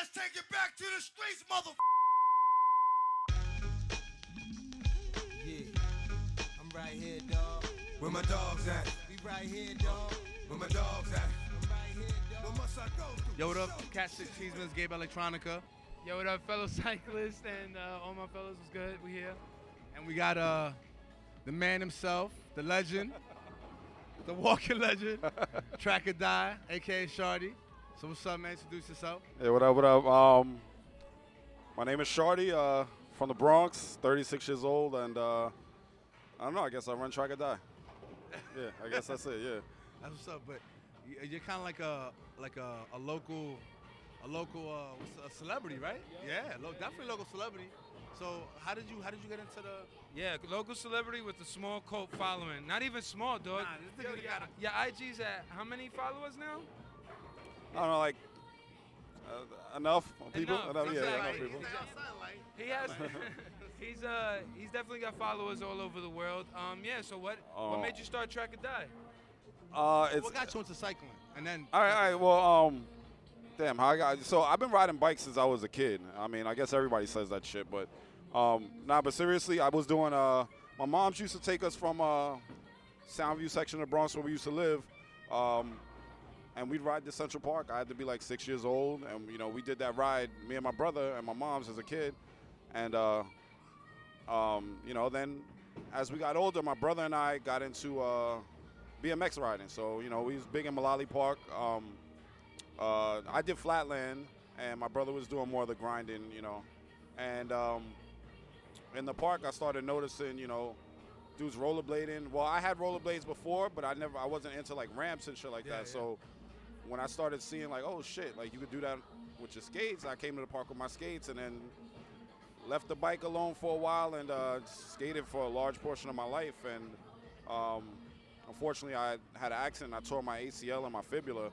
let's take it back to the streets, mother. Yeah, I'm right here, dog. Where my dogs at? We right here, dog. Where my dogs at? I'm right here, dog. Where must I go? Yo, what up? Cat Six Chismes, Gabe Electronica. Yo, what up, fellow cyclists and uh, all my fellows? What's good? We here. And we got uh the man himself, the legend, the walking legend, Track or Die, aka Shardy. So what's up, man? Introduce yourself. Hey, what up, what up? Um, my name is Shardy, uh, from the Bronx, 36 years old, and uh, I don't know, I guess I run Track or Die. Yeah, I guess that's it, yeah. That's what's up. But you- you're kind of like a like a, a local a local uh, a celebrity, right? Yeah, lo- definitely local celebrity. So how did you how did you get into the? Yeah, local celebrity with a small cult following. Not even small, dog. Nah, this Yo, nigga your, got your IG's at how many followers now? I don't know, like, uh, enough people? Enough, yeah, enough people. He has. he's uh he's definitely got followers all over the world. Um yeah. So what Oh. what made you start Track and Die? Uh, it's, What got you into cycling? And then All right, all right. Well, um, damn, how I got so I've been riding bikes since I was a kid. I mean, I guess everybody says that shit, but um, nah. But seriously, I was doing. Uh, my mom's used to take us from uh, Soundview section of Bronx where we used to live, um, and we'd ride to Central Park. I had to be like six years old, and you know, we did that ride, me and my brother and my mom's as a kid, and uh, um, you know, then as we got older, my brother and I got into uh, BMX riding. So you know, we was big in Mullaly Park. Um, uh, I did flatland, and my brother was doing more of the grinding. You know, and um, in the park, I started noticing, you know, dudes rollerblading. Well, I had rollerblades before, but I never, I wasn't into like ramps and shit like Yeah, that. yeah. So when I started seeing like, oh shit, like you could do that with your skates, I came to the park with my skates, and then left the bike alone for a while and uh, skated for a large portion of my life. And um, unfortunately, I had an accident. I tore my ACL and my fibula.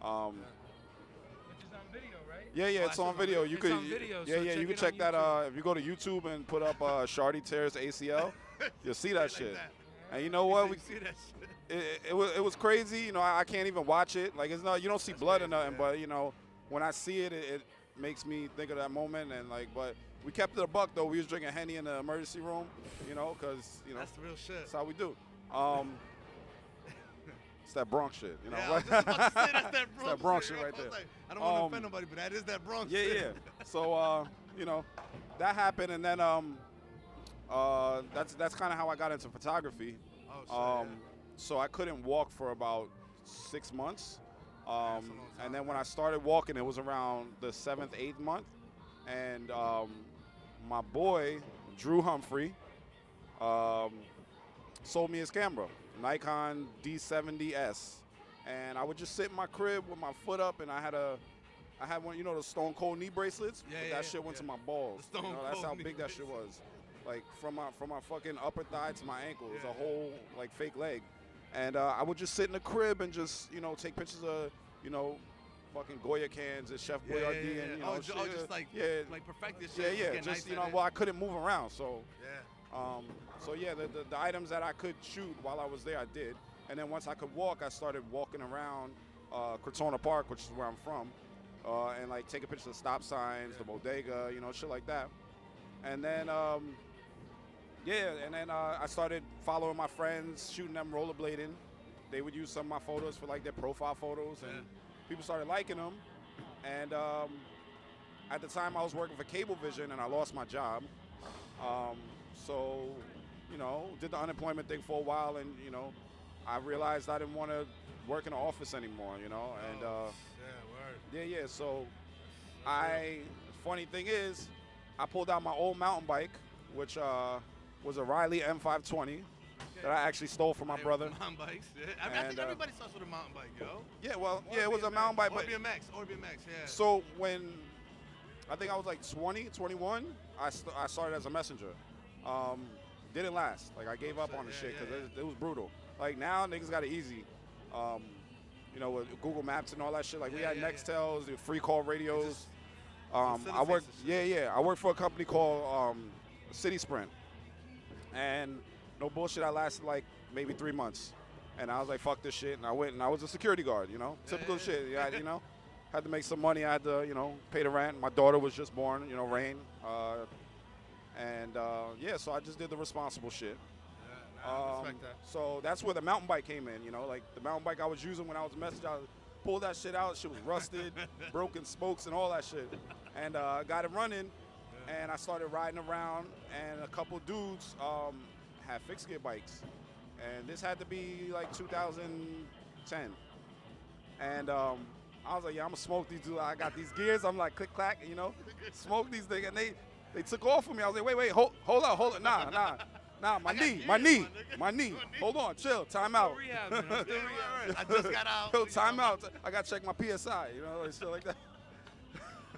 Um, Which is on video, right? yeah, yeah, it's on video. You It's could, video, yeah, so yeah, you can check that. Uh, if you go to YouTube and put up uh, Shardy tears ACL, you'll see that shit. that. And you know what? You We, see that shit? It, it was it was crazy. You know, I, I can't even watch it. Like it's not you don't see blood or nothing, yeah. but you know, when I see it, it, it makes me think of that moment. And like, but we kept it a buck though. We was drinking henny in the emergency room, you know, because you know That's the real shit. that's how we do. Um, it's that Bronx shit, you know. Yeah, I was just about to say that's that Bronx, that Bronx shit. shit right there. like, I don't want to Um, offend nobody, but that is that Bronx. Yeah, shit. yeah. So uh, you know, that happened, and then um, uh, that's that's kind of how I got into photography. Oh, shit, Um, so I couldn't walk for about six months, That's a long um, and then when I started walking, it was around the seventh, eighth month, and um, my boy Drew Humphrey um, sold me his camera, Nikon D70S, and I would just sit in my crib with my foot up, and I had a I had one, you know, the Stone Cold knee bracelets. Yeah, yeah, that shit went yeah. to my balls. The Stone you know, that's how big that shit was. Like from my from my fucking upper thigh to my ankle, it was a whole like fake leg, and uh, I would just sit in the crib and just you know take pictures of you know fucking Goya cans and Chef Yeah, yeah, Boyardee yeah, and you yeah. know oh, shit. oh, just like yeah like perfect this yeah shit. yeah get just nice you know well I couldn't move around so Yeah. um, so yeah, the, the, the items that I could shoot while I was there, I did. And then once I could walk, I started walking around uh, Crotona Park, which is where I'm from, uh, and like taking pictures of stop signs, the bodega, you know, shit like that. And then, um, yeah, and then uh, I started following my friends, shooting them rollerblading. They would use some of my photos for like their profile photos, and Yeah. people started liking them. And um, at the time, I was working for Cablevision, and I lost my job. Um, so, you know, did the unemployment thing for a while, and you know, I realized I didn't want to work in an office anymore. You know, and uh, Oh, yeah, word. yeah, yeah. So, I funny thing is, I pulled out my old mountain bike, which uh, was a Riley M520 that I actually stole from my Hey, brother. Mountain bikes. Yeah. I, I And, think uh, everybody starts with a mountain bike, yo. Yeah, well, Or yeah, it was a mountain bike, or but BMX, or BMX, yeah. So when I think I was like 20, 21, I, st- I started as a messenger. Um, didn't last. Like I gave up on the Yeah, shit because yeah. it, it was brutal. Like now niggas got it easy. Um, you know, with Google Maps and all that shit. Like we had. Nextels, the free call radios. Just Um, I worked. Yeah, yeah. I worked for a company called um, City Sprint, and no bullshit. I lasted like maybe three months, and I was like, "Fuck this shit," and I went and I was a security guard. You know, typical shit. Yeah, you know. had to make some money. I had to, you know, pay the rent. My daughter was just born, you know, Rain. Uh, and uh, yeah, so I just did the responsible shit. Yeah, Um, respect that. so that's where the mountain bike came in. You know, like the mountain bike I was using when I was a message, I pulled that shit out. Shit was rusted, broken spokes, and all that shit. And uh, got it running, and I started riding around. And a couple dudes um, had fixed gear bikes, and this had to be like 2010. And um, I was like, yeah, I'm gonna smoke these dudes. I got these gears. I'm like, click clack, you know, smoke these things. And they they took off from me. I was like, wait, wait, hold, hold up, hold it, nah, nah. Nah, my knee, gears, my knee, my my knee. My knee. Hold on, chill, time out. Rehab, man. I'm still rehabbing. right, right. I just got out. Yo, time out. I gotta check my PSI, you know, like shit like that.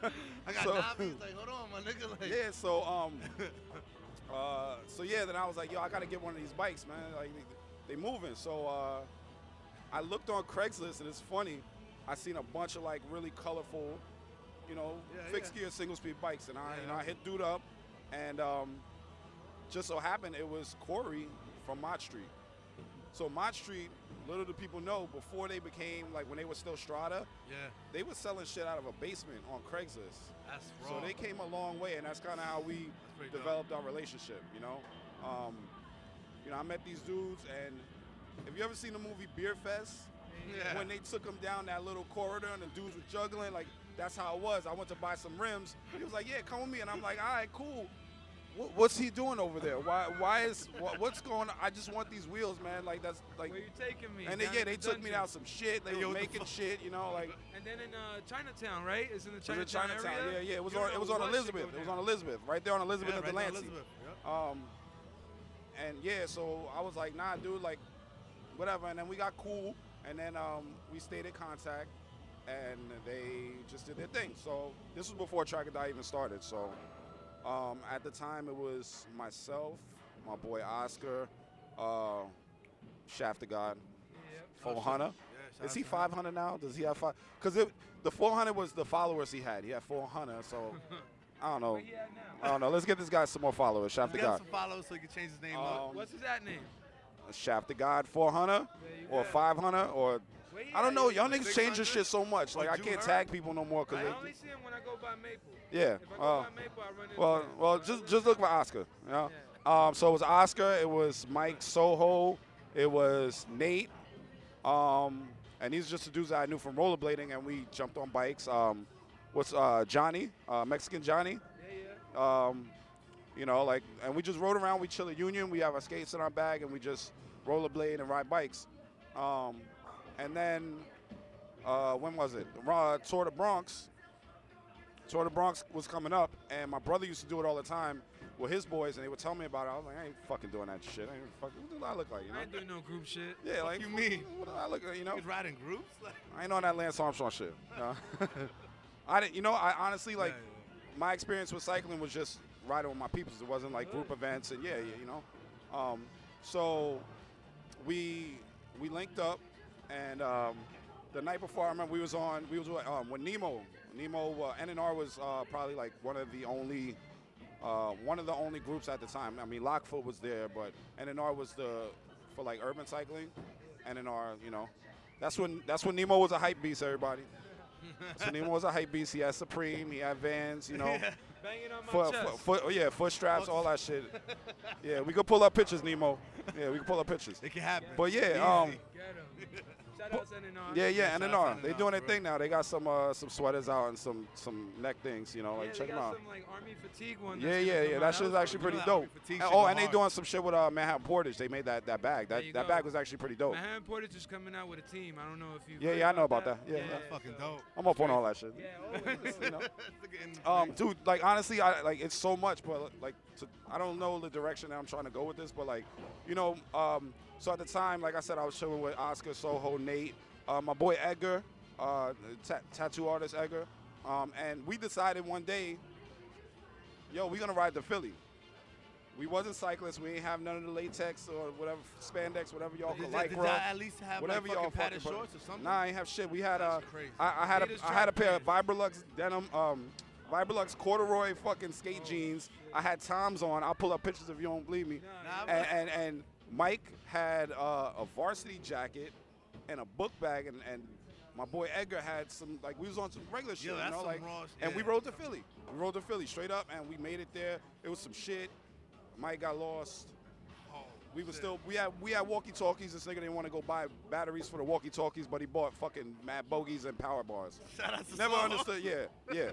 I got So- Navi's like, hold on, my nigga. Like, Yeah, so um, uh, so yeah, then I was like, yo, I gotta get one of these bikes, man. Like they, they moving. So uh, I looked on Craigslist, and it's funny. I seen a bunch of like really colorful, you know, Yeah, fixed yeah. gear single speed bikes, and I, you know, I hit dude up, and um, just so happened it was Corey from Mott Street. So Mott Street, little do people know, before they became like when they were still Strata, yeah, they were selling shit out of a basement on Craigslist. that's So they came a long way, and that's kind of how we pretty dope. developed our relationship. You know, um, you know, I met these dudes, and have you ever seen the movie Beer Fest? Yeah. When they took him down that little corridor, and the dudes were juggling, like that's how it was. I went to buy some rims. He was like, "Yeah, come with me," and I'm like, "All right, cool." What, what's he doing over there? Why? Why is what, what's going on? I just want these wheels, man. Like that's like. Where you taking me? And they, yeah, they the took me dungeon. down some shit. They yo, were what the making shit, you know, like And then in uh, Chinatown, right? It's in the It was in Chinatown, Chinatown. area. Yeah, yeah. It was You on. It was on Elizabeth. It was on Elizabeth, right there on Elizabeth yeah, and right Delancey. Elizabeth. Yep. Um, and yeah, so I was like, nah, dude, like, whatever. And then we got cool, and then um, we stayed in contact, and they just did their thing. So this was before Track or Die even started. So um, at the time, it was myself, my boy Oscar, uh, Shaft the God, Yep. 400. Yeah, Is he 500 now? Does he have five? Because the 400 was the followers he had. He had 400, so I don't know. Where he at now? I don't know. Let's get this guy some more followers. Shaft the Get him God. some followers so he can change his name up. Um, What's his at name? Shaft the God 400 or 500 or I don't know. Y'all niggas change your shit so much. Like I can't tag people no more I because only see him when I go by Maple. yeah. I Uh, Maple, I well, well, just just look for Oscar. You know. Um, so it was Oscar. It was Mike Soho. It was Nate. Um, and these are just the dudes that I knew from rollerblading, and we jumped on bikes. Um, what's uh, Johnny? Uh, Mexican Johnny. Yeah, yeah. Um, you know, like, and we just rode around. We chill at Union. We have our skates in our bag, and we just rollerblade and ride bikes. Um, and then, uh, when was it? Uh, Tour de Bronx. Tour de Bronx was coming up, and my brother used to do it all the time with his boys, and they would tell me about it. I was like, I ain't fucking doing that shit. I ain't fucking, what do I look like? You know? I ain't doing no group shit. Yeah, like you mean? What do I look like? You know? He's riding groups. Like, I ain't on that Lance Armstrong shit. No. I didn't. You know, I honestly like Yeah, my experience with cycling was just riding with my peoples. It wasn't like group events and yeah, yeah, you know. Um, so we we linked up, and um, the night before, I remember we was on. We was with, um, with Nemo. Nemo uh, NNR was uh, probably like one of the only. Uh, one of the only groups at the time. I mean, Lockfoot was there, but NNR was the for like urban cycling. NNR, you know, that's when that's when Nemo was a hype beast. Everybody. so Nemo was a hype beast. He had Supreme. He had Vans. You know. yeah. Banging on my Foot, foot, foot, yeah, foot straps, all that shit. Yeah, we could pull up pictures, Nemo. Yeah, we could pull up pictures. It can happen. But yeah, um. Shout out to NNR. yeah, yeah, Shout and out to they NNR, doing their thing now. They got some uh, some sweaters out and some some neck things. You know, like yeah, check they them out. some like army fatigue one. Yeah, yeah, yeah. come That shit is was actually pretty dope. And- oh, go and they hard. doing some shit with uh, Manhattan Portage. They made that that bag. That that go. bag was actually pretty dope. Manhattan Portage is coming out with a team. I don't know if you. Yeah, yeah, I know about that. Yeah, yeah, that's Fucking so- dope. I'm up on all that shit. Yeah, always. You know? Um, dude, like honestly, I like it's so much, but like to, I don't know the direction that I'm trying to go with this, but like, you know, um, so at the time, like I said, I was chilling with Oscar, Soho, Nate, uh, my boy Edgar, uh, ta- tattoo artist Edgar, um, and we decided one day, yo, we gonna ride to Philly. We wasn't cyclists. We ain't have none of the latex or whatever spandex, whatever y'all could like, did bro. at least have Whatever like y'all fucking padded shorts or something? Nah, I ain't have shit. We had uh. I, I had a, I had a pair of track Vibrolux denim, um, Vibrolux corduroy fucking skate Oh, jeans. I had Toms on. I'll pull up pictures if you don't believe me. And and, and Mike had uh, a varsity jacket and a book bag, and, and my boy Edgar had some like we was on some regular shit, Yo, you know, like, raw and we yeah. rode to Philly. We rode to Philly straight up, and we made it there. It was some shit. Mike got lost. Oh, We were still we had we had walkie talkies. This nigga didn't want to go buy batteries for the walkie talkies, but he bought fucking mad bogeys and power bars. Shout out to Never Saul. understood. Yeah, yeah.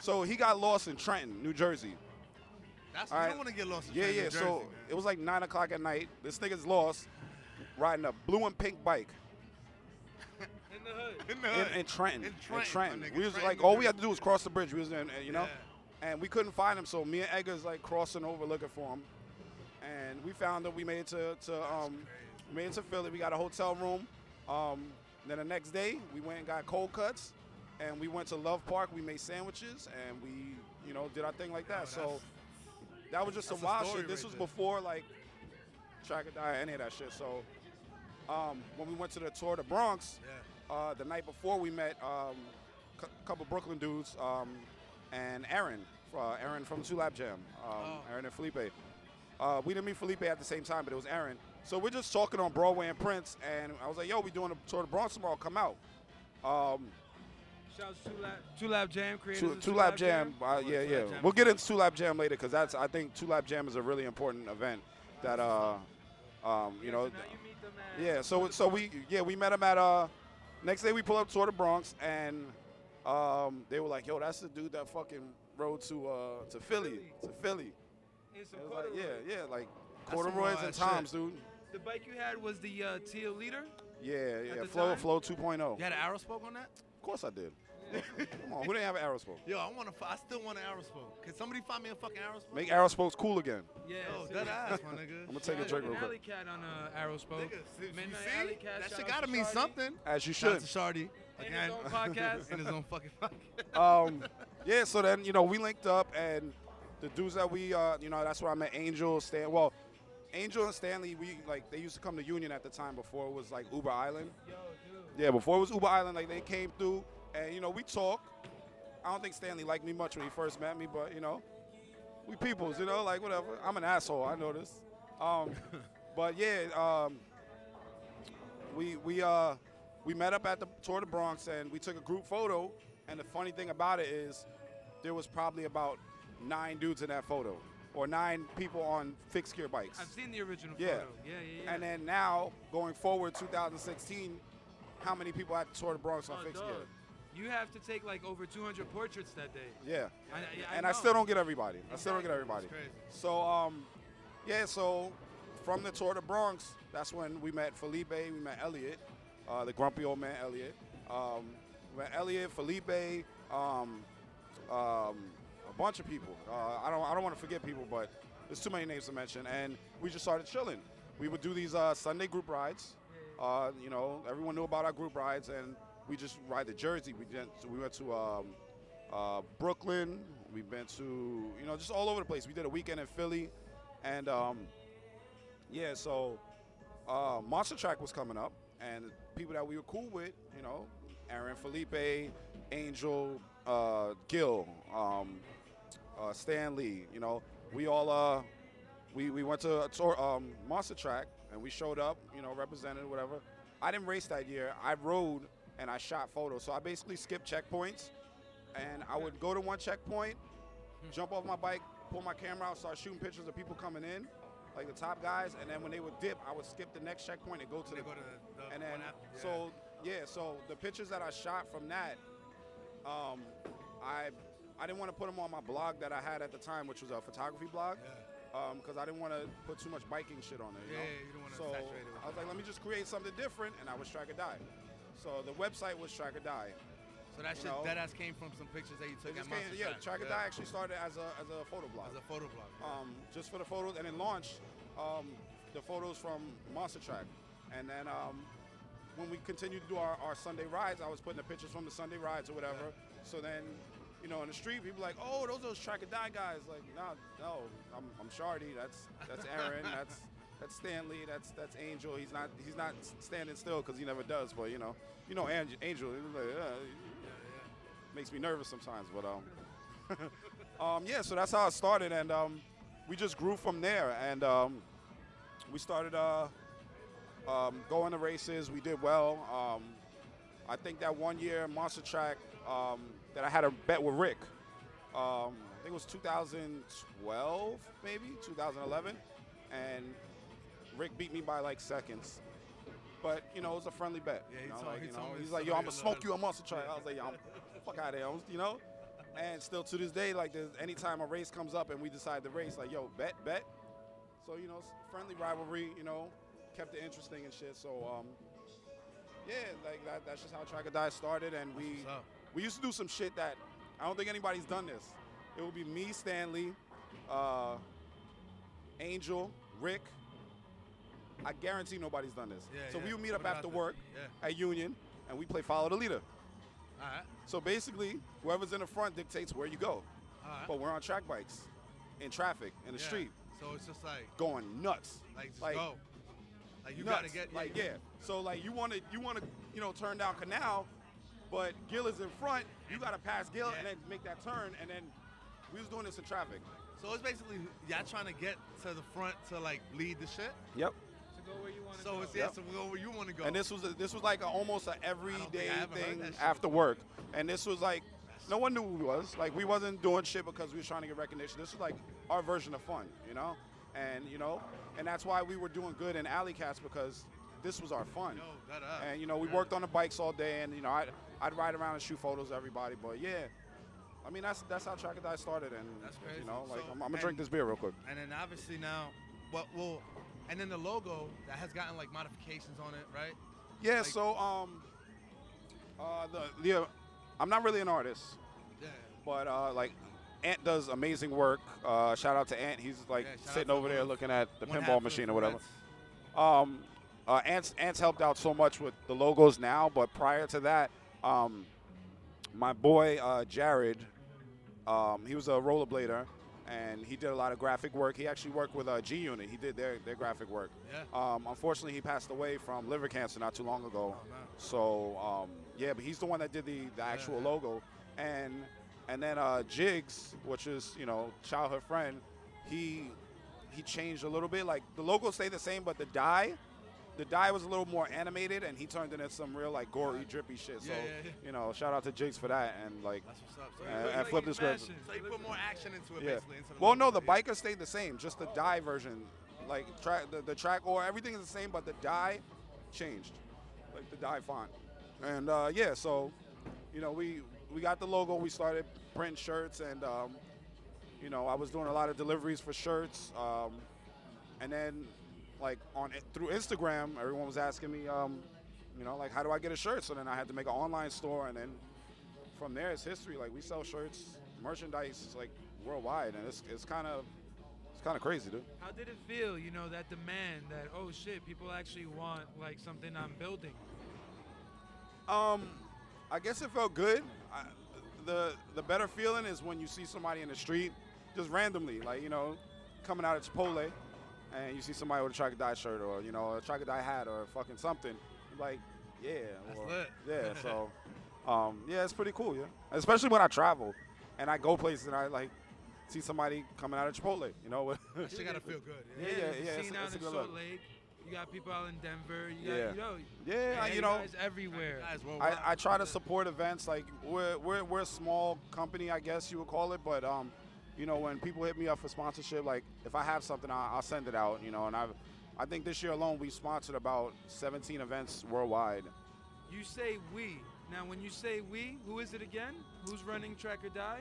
So he got lost in Trenton, New Jersey. That's All you don't want to get lost. In Yeah, yeah. New so man. it was like nine o'clock at night. This nigga's lost, riding a blue and pink bike In the hood. in, the hood. in Trenton. In In Trenton, Trenton. nigga, We was Trenton, like, all we had to do was cross the bridge. We was in, you know, Yeah. and we couldn't find him. So me and Edgar's like crossing over looking for him, and we found him. We made it to, to um, we made it to Philly. We got a hotel room. Um, then the next day, we went and got cold cuts, and we went to Love Park. We made sandwiches, and we, you know, did our thing like that. Yo, so that's- that was just some that's wild shit. This right was there. before like track or die, any of that shit. So um, when we went to the tour of the Bronx, Yeah. uh, the night before we met um, a couple Brooklyn dudes um, and Aaron, uh, Aaron from Two Lap Jam, um, Oh. Aaron and Felipe. Uh, we didn't meet Felipe at the same time, but it was Aaron. So we're just talking on Broadway and Prince, and I was like, "Yo, we doing a tour of the Bronx tomorrow. Come out." Um, Shouts to Two Lap, Two Lap Jam creators. two, two Lap Jam, uh, yeah, yeah. Jam. We'll get into Two Lap Jam later because that's I think Two Lap Jam is a really important event that uh, um, you Yeah, know, so you meet them at- yeah. So so we yeah we met him at uh, next day we pull up toward the Bronx and um, they were like, "Yo, that's the dude that fucking rode to uh, to Philly, to Philly." in It was like, yeah, yeah, like That's some corduroys and toms, shit. dude. The bike you had was the uh, teal leader. Yeah, yeah. the Flow time? Flow 2.0. You had an arrow spoke on that? Of course I did. Come on, who didn't have an arrow spoke? Yo, I want to. I still want an arrow spoke. Can somebody find me a fucking arrow spoke? Make arrow spokes cool again. Yeah. Yo, dead ass, my nigga. I'm gonna take a drink an real Alley cat on uh, Arrow Spoke. Nigga, see- you Midnight see? Alley Cat, That shout shit out gotta to mean Shardy. As something. you Shout out should. to Shardy. In his again. own podcast. in his own fucking podcast. um, yeah, so then you know we linked up, and the dudes that we, uh, you know, that's where I met Angel, Stan. Well, Angel and Stanley, we like they used to come to Union at the time before it was like Uber Island. Yo, dude. Yeah, before it was Uber Island, like they came through, and you know we talk. I don't think Stanley liked me much when he first met me, but you know, we peoples, you know, like whatever. I'm an asshole, I know this. Um, but yeah, um, we we uh we met up at the tour the Bronx and we took a group photo. And the funny thing about it is, there was probably about nine dudes in that photo, or nine people on fixed gear bikes. I've seen the original Yeah. photo. Yeah, yeah, yeah. And then now, going forward, 2016, how many people at the Tour de Bronx on Oh, fixed dog. gear? You have to take like over 200 portraits that day. Yeah. I- I- I and I know. still don't get everybody. I still don't get everybody. So, um, yeah, so from the Tour de Bronx, that's when we met Felipe, we met Elliot, uh, the grumpy old man Elliot. Um, we met Elliot, Felipe, um, um, a bunch of people. Uh, I don't, I don't want to forget people, but there's too many names to mention. And we just started chilling. We would do these uh, Sunday group rides. Uh, you know, everyone knew about our group rides, and we just ride the Jersey. We went, so we went to um, uh, Brooklyn. We've been to, you know, just all over the place. We did a weekend in Philly, and um, yeah, so uh, Monster Track was coming up, and people that we were cool with, you know, Aaron Felipe, Angel, uh, Gil, um, uh, Stanley, you know, we all uh, we, we went to a tour, um, Monster Track, and we showed up, you know, represented whatever. I didn't race that year. I rode and I shot photos, so I basically skipped checkpoints, and I would go to one checkpoint, jump off my bike, pull my camera out, start shooting pictures of people coming in, like the top guys, and then when they would dip, I would skip the next checkpoint and go to the go to the, the and then after, yeah. so yeah, so the pictures that I shot from that, um, I I didn't want to put them on my blog that I had at the time, which was a photography blog, because I didn't want to put too much biking shit on there. You Yeah, know? yeah, you don't wanna so saturate it I was like, let me just create something different, and I was Track or Die. So the website was Track or Die. So that shit, know. that ass came from some pictures that you took at came, yeah, Track. Or Die actually started as a as a photo blog. As a photo blog. um, just for the photos, and then launched um, the photos from Monster Track. And then um, when we continued to do our, our Sunday rides, I was putting the pictures from the Sunday rides or whatever. So then, you know, in the street, people like, oh, those are those Track or Die guys. Like, no, no, I'm, I'm Shardy. That's that's Aaron. that's that's Stanley. That's that's Angel. He's not he's not standing still because he never does. But you know, you know, Ang- Angel. He's like, makes me nervous sometimes. But um, um, yeah, so that's how it started, and um, we just grew from there. And um, we started uh, um, going to races. We did well. Um, I think that one year Monster Track um, that I had a bet with Rick. Um, I think it was 2012, maybe 2011, and Rick beat me by like seconds. But you know, it was a friendly bet. Yeah, you know, like, you know, he's like, "Yo, I'm gonna smoke you on Monster Track." I was like, "Yo, I'm fuck out of here," you know. And still to this day, like, there's anytime a race comes up and we decide to race, like, "Yo, bet, bet." So you know, friendly rivalry. You know, kept it interesting and shit. So um, yeah, like that, that's just how Track or Die started, and we we used to do some shit that I don't think anybody's done this. It would be me, Stanley, uh, Angel, Rick. I guarantee nobody's done this. Yeah, so yeah. we would meet up after work Yeah. at Union, and we play Follow the Leader. All right. So basically, whoever's in the front dictates where you go. Right. But we're on track bikes, in traffic, in the street, So it's just like, going nuts. like, just Like, go. Like you nuts. gotta get like yeah. So like you want to you want to you know turn down Canal, but Gill is in front. You got to pass Gill and then make that turn, and then we was doing this in traffic. So it's basically y'all trying to get to the front to like lead the shit. Yep. To go where you want to So go. it's yeah, Yep. so we go where you want to go. And this was a, this was like a, almost an everyday I haven't heard thing after work. And this was like no one knew who we was. Like we wasn't doing shit because we was trying to get recognition. This was like our version of fun, you know. And you know, and that's why we were doing good in Alley Cats because this was our fun. Yo. And you know, we worked on the bikes all day, and you know, I'd, I'd ride around and shoot photos of everybody. But yeah, I mean, that's that's how Track or Die started, and That's crazy. you know, like So- I'm, I'm gonna drink this beer real quick. And then obviously now, what will, and then the logo that has gotten like modifications on it, right? Yeah, Like- so um, uh, the the, uh, I'm not really an artist, Yeah. but uh, like. Ant does amazing work. Uh, shout out to Ant. He's like Yeah, sitting over there looking at the pinball machine or whatever. Um, uh, Ant's, Ant's helped out so much with the logos now, but prior to that, um, my boy uh, Jared, um, he was a rollerblader, and he did a lot of graphic work. He actually worked with uh, G Unit. He did their, their graphic work. Yeah. Um, unfortunately, he passed away from liver cancer not too long ago. Oh. So um, yeah, but he's the one that did the, the actual yeah. logo, and and then uh, Jigs, which is you know childhood friend, he he changed a little bit. Like the logo stayed the same, but the dye, the dye was a little more animated, and he turned it into some real like gory, drippy shit. So Yeah, yeah, you know, shout out to Jigs for that, and like That's what's up. So, you, and like flip the script. so you put more action into it, yeah. basically. Into Well, no, the biker stayed the same, just the dye version, like track the, the track or everything is the same, but the dye changed, like the dye font. And uh, yeah, so you know we we got the logo. We started printing shirts, and um, you know I was doing a lot of deliveries for shirts, um, and then like on through Instagram, everyone was asking me, um, you know, like how do I get a shirt? So then I had to make an online store, and then from there it's history. Like we sell shirts, merchandise like worldwide, and it's it's kind of it's kind of crazy, dude. How did it feel? You know that demand that oh shit, people actually want like something I'm building. Um, I guess it felt good. I, the the better feeling is when you see somebody in the street, just randomly, like you know, coming out of Chipotle, and you see somebody with a Track or Die shirt or you know a Track or Die hat or fucking something. Like, yeah, That's or- lit. yeah. So, um, yeah, it's pretty cool, yeah. Especially when I travel and I go places and I like see somebody coming out of Chipotle, you know. with- That shit gotta feel good. Yeah, Yeah. yeah, the yeah, it's- it's a good Salt look. Lake. You got people out in Denver. You Yeah. got, you know, yeah, I- you you know. guys everywhere. I, I try to support events like we're, we're we're a small company, I guess you would call it. But um, you know, when people hit me up for sponsorship, like if I have something, I'll, I'll send it out. You know, and I, I think this year alone we sponsored about 17 events worldwide. You say we. Now, when you say we, who is it again? Who's running Track or Die?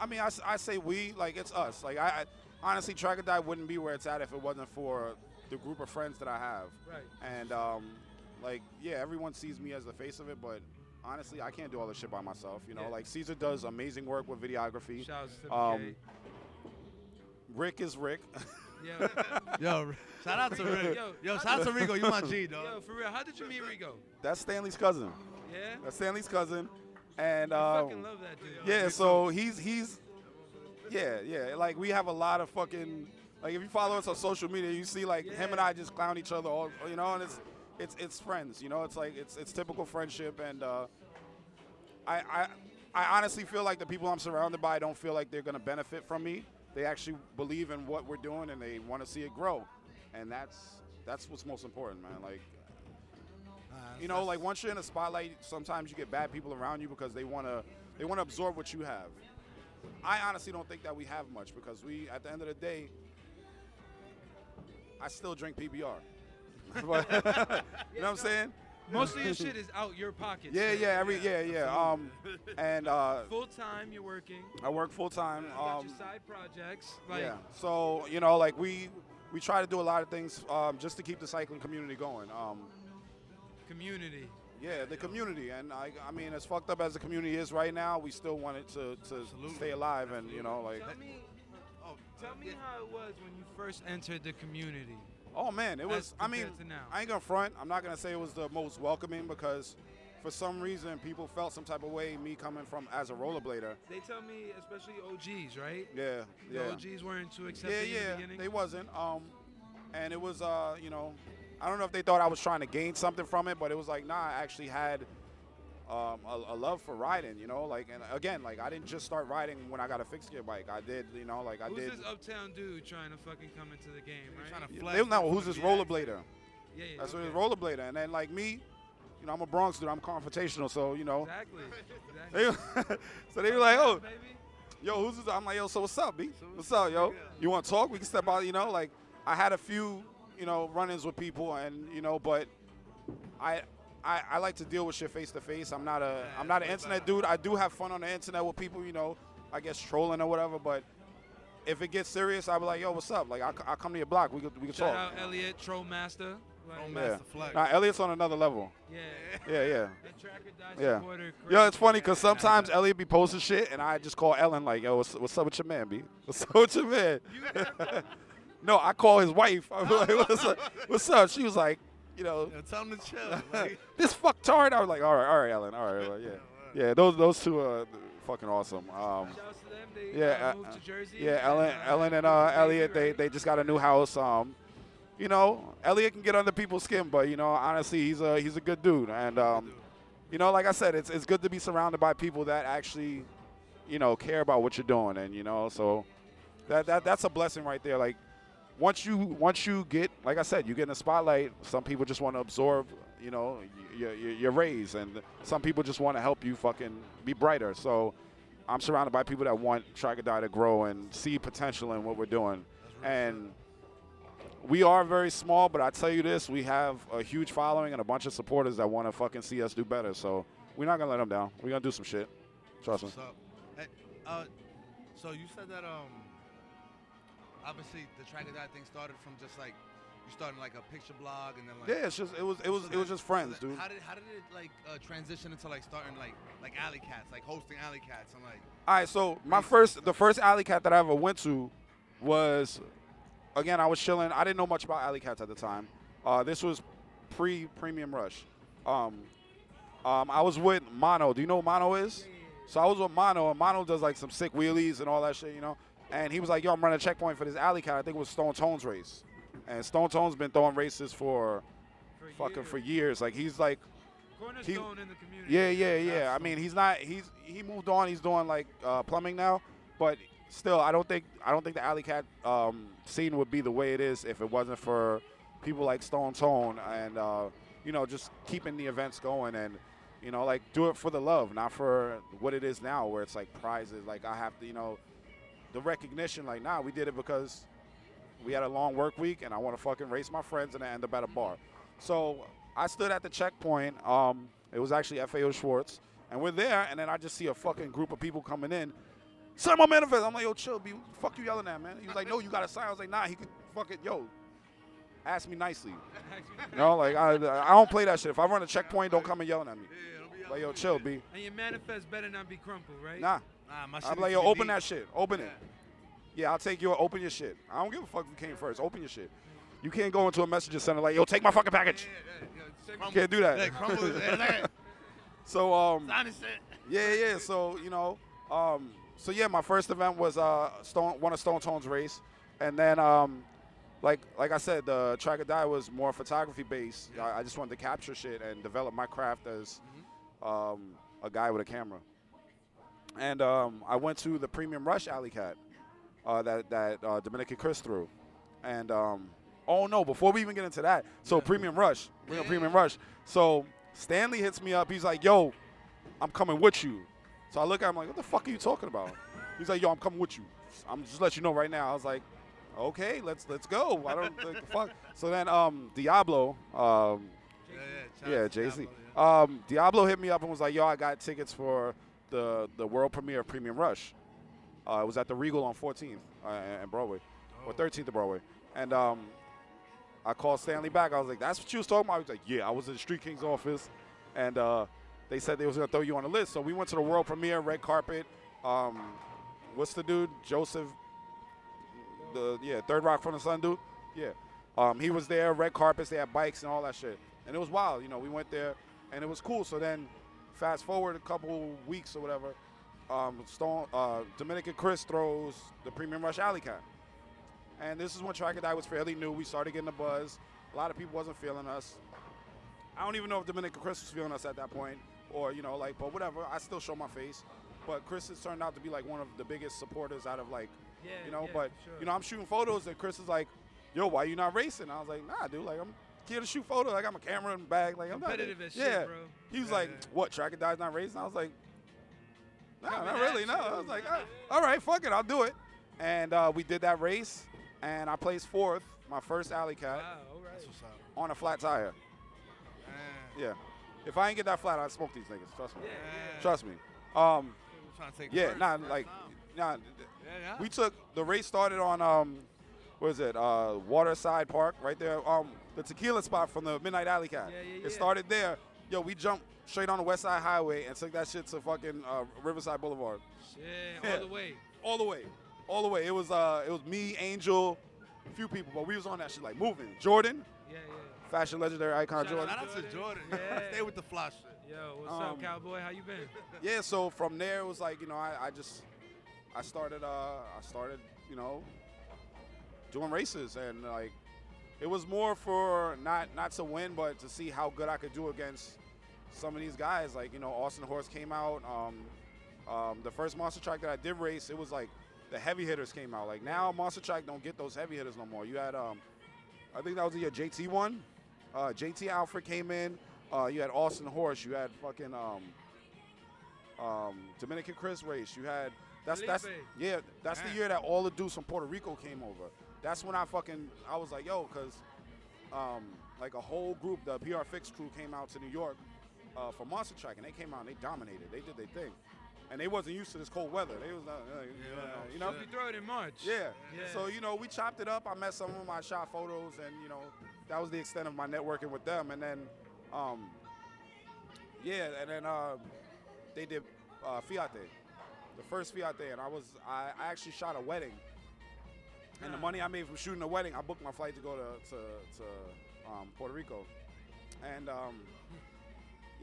I mean, I, I say we, like it's us. Like I, I honestly, Track or Die wouldn't be where it's at if it wasn't for the group of friends that I have. Right. And um, like yeah, everyone sees me as the face of it, but honestly, I can't do all this shit by myself. You know, Yeah. like Caesar does amazing work with videography. Shouts to Um, Rick is Rick. Yeah. Yo, shout out to Rick. Yo, Yo, shout out to did- Rigo. You my G, dog. Yo, for real, how did you meet Rigo? That's Stanley's cousin. Yeah? That's Stanley's cousin, and I um, fucking love that dude. yeah. So he's he's yeah yeah. Like we have a lot of fucking like if you follow us on social media, you see like him and I just clown each other all you know, and it's it's it's friends. You know, it's like it's it's typical friendship, and uh, I I I honestly feel like the people I'm surrounded by don't feel like they're gonna benefit from me. They actually believe in what we're doing and they want to see it grow, and that's that's what's most important, man. Like you know, like once you're in a spotlight, sometimes you get bad people around you because they wanna they wanna absorb what you have. I honestly don't think that we have much because we, at the end of the day, I still drink PBR. You know what I'm saying? Most of your shit is out your pocket. Yeah, so- yeah, every yeah, yeah. Um, and uh, Full time, you're working. I work full time. You got Um, your side projects. Like, yeah. So you know, like we we try to do a lot of things um, just to keep the cycling community going. Um, community. yeah, the community, and I, I mean, as fucked up as the community is right now, we still want it to, to Absolutely. stay alive, and you know, like, Tell me, Oh, tell me how it was when you first entered the community. Oh man, it was. I mean, compared to now. I ain't gonna front. I'm not gonna say it was the most welcoming because, for some reason, people felt some type of way. Me coming from as a rollerblader. They tell me, especially OGs, right? Yeah, The yeah. OGs weren't too Yeah, accepting in the yeah, beginning. they wasn't. Um, and it was, uh, you know, I don't know if they thought I was trying to gain something from it, but it was like, nah, I actually had um, a, a love for riding, you know, like, and again, like, I didn't just start riding when I got a fixed gear bike. I did, you know, like, I Who's did. this uptown dude trying to fucking come into the game, right? trying to flex. They don't know who's this rollerblader. yeah, yeah. That's okay. what rollerblader. And then, like me, you know, I'm a Bronx dude. I'm confrontational, so you know. Exactly. exactly. So they were like, oh, baby. yo, who's this? I'm like, yo, so what's up, B? What's up, yo? You want to talk? We can step out, you know? Like, I had a few, you know, run-ins with people, and you know, but I, I, I like to deal with shit face to face. I'm not a, I'm not an internet dude. I do have fun on the internet with people, you know, I guess trolling or whatever. But if it gets serious, I'll be like, yo, what's up? Like, I, I come to your block. We could, we could Shout talk. out Elliot, Troll Master. Like, Troll Yeah. Flex. Nah, Elliot's on another level. yeah. Yeah, yeah. And Tracker Yeah. supporter. Yo, it's funny because sometimes Elliot be posting shit, and I just call Ellen like, "Yo, what's, what's up with your man, B? What's up with your man?" no, I call his wife. I'm like, "What's up? What's up?" She was like, "You know, Yo, tell him to chill. Like, this fucktard." I was like, "All right, all right, Ellen, all right, well, yeah, yeah." Those those two are fucking awesome. Um, Shouts to them. They yeah, uh, moved to Jersey. yeah, Ellen, uh, Ellen and uh, to Jersey, Elliot, they they just got a new house. Um, you know, Elliot can get under people's skin, but you know, honestly, he's a he's a good dude, and um, you know, like I said, it's it's good to be surrounded by people that actually, you know, care about what you're doing, and you know, so that that that's a blessing right there. Like once you once you get, like I said, you get in the spotlight. Some people just want to absorb, you know, your, your your rays, and some people just want to help you fucking be brighter. So I'm surrounded by people that want Die to grow and see potential in what we're doing, and we are very small, but I tell you this, we have a huge following and a bunch of supporters that want to fucking see us do better. So we're not gonna let them down. We're gonna do some shit. Trust me. Hey, uh, so you said that um, obviously the track of that thing started from just like you starting like a picture blog and then like Yeah, it's just it was it was So it was just friends, dude. How did how did it like uh, transition into like starting like like alley cats, like hosting alley cats? I'm like, All right, so my first the first alley cat that I ever went to was again I was chilling. I didn't know much about alley cats at the time. Uh, this was pre Premium Rush. Um, um, I was with Mono. Do you know what Mono is? So I was with Mono, and Mono does like some sick wheelies and all that shit, you know. And he was like, "Yo, I'm running a checkpoint for this alley cat. I think it was Stone Tone's race." And Stone Tone's been throwing races for For fucking years. for years. Like he's like Cornerstone in the community. yeah, yeah, yeah. I mean, he's not. He's he moved on. He's doing like uh, plumbing now, but still, I don't think I don't think the alley cat um, scene would be the way it is if it wasn't for people like Stone Tone and uh, you know just keeping the events going and you know like do it for the love, not for what it is now, where it's like prizes. Like I have to, you know, the recognition. Like, nah, we did it because we had a long work week and I want to fucking race my friends and I end up at a bar. So I stood at the checkpoint. Um, it was actually FAO Schwarz, and we're there, and then I just see a fucking group of people coming in. Sign my manifest. I'm like, yo, chill, B. Fuck you yelling at, man. He was like, no, you got to sign. I was like, nah, he could fucking, yo, ask me nicely. You know, like, I, I don't play that shit. If I run a checkpoint, don't come and yelling at me. yeah, Like, yo, chill, B. And your manifest better not be crumpled, right? Nah. Nah, my shit I'm like, yo, open that shit. Open it. Yeah, I'll take your, open your shit. I don't give a fuck who came first. Open your shit. You can't go into a messenger center like, yo, take my fucking package. Crumble- Can't do that. Yeah, crumble is- So, um, sign this shit. Yeah, yeah. So you know, um, so yeah, my first event was uh, Stone, one of Stone Tone's race, and then um, like like I said, the track or die was more photography based. I, I just wanted to capture shit and develop my craft as um, a guy with a camera. And um, I went to the Premium Rush Alley Cat uh, that that uh, Dominican Chris threw, and um, Oh no! Before we even get into that, so Premium Rush, of Premium Rush. So Stanley hits me up. He's like, "Yo, I'm coming with you." So I look at him like, "What the fuck are you talking about?" He's like, "Yo, I'm coming with you. I'm just let you know right now." I was like, "Okay, let's let's go." I don't like, the fuck. So then, um, Diablo, um, Yeah, yeah. yeah, Jay Z. Diablo, yeah. Um, Diablo hit me up and was like, "Yo, I got tickets for the the world premiere of Premium Rush. Uh, it was at the Regal on 14th uh, and Broadway, or 13th of Broadway." And um, I called Stanley back. I was like, "That's what you was talking about." He was like, "Yeah, I was in the Street Kings office, and uh, they said they was gonna throw you on the list." So we went to the world premiere, red carpet. Um, what's the dude? Joseph. The yeah, Third Rock from the Sun dude. Yeah, um, he was there. Red carpets. They had bikes and all that shit, and it was wild. You know, we went there, and it was cool. So then, fast forward a couple weeks or whatever. Um, Stone, uh, Dominican Chris throws the Premium Rush Alley Cat. And this is when Track or Die was fairly new. We started getting the buzz. A lot of people wasn't feeling us. I don't even know if Dominican Chris was feeling us at that point, or you know, like, but whatever. I still show my face. But Chris has turned out to be like one of the biggest supporters out of like, Yeah, you know. yeah, but sure. you know, I'm shooting photos, and Chris is like, "Yo, why you not racing?" I was like, "Nah, dude. Like, I'm here to shoot photos. I got my camera in the bag. Like, I'm not." Competitive as shit, yeah. bro. He was Yeah, like, "What? Track or Die's not racing?" I was like, "No, Coming not at really. No." I was like, "Ah, "All right, fuck it, I'll do it." And uh, we did that race, and I placed fourth, my first alley cat, Wow, all right. That's what's up. on a flat tire. Man. Yeah. If I ain't get that flat, I'd smoke these niggas. Trust me. Yeah. Trust me. Um, I'm trying to take yeah, first, nah, like, time. nah. Yeah, yeah. We took the race started on um, what is it? Uh, Waterside Park, right there. Um, the tequila spot from the Midnight Alley Cat. Yeah, yeah, It started there. Yo, we jumped straight on the West Side Highway and took that shit to fucking uh, Riverside Boulevard, Shit, Yeah. all the way. all the way, all the way. It was uh, it was me, Angel, a few people, but we was on that shit like moving. Jordan, Yeah, yeah. fashion legendary icon Shout Jordan. Shout out to Jordan. Yeah. Stay with the fly shit. Yo, what's Um, up, cowboy? How you been? yeah, so from there it was like, you know, I, I just I started uh I started, you know, doing races and like it was more for not not to win but to see how good I could do against some of these guys. Like, you know, Austin Horse came out. Um, um, the first monster track that I did race, it was like the heavy hitters came out. Like now monster track don't get those heavy hitters no more. You had um I think that was the year JT won. Uh, JT Alfred came in. Uh, you had Austin Horse. You had fucking um, um, Dominican Chris race. You had that's that's yeah that's the year that all the dudes from Puerto Rico came over. That's when I fucking I was like yo because um, like a whole group the PR Fix crew came out to New York uh, for Monster Track and they came out and they dominated. They did their thing, and they wasn't used to this cold weather. They was not, uh, Yeah. you know. You throw it in March. Yeah. Yeah. So you know, we chopped it up. I met some of them. I shot photos, and you know, that was the extent of my networking with them. And then, um, yeah, and then uh, they did uh, Fiat Day, the first Fiat Day, and I was I, I actually shot a wedding. And the money I made from shooting the wedding, I booked my flight to go to to, to um, Puerto Rico. And um,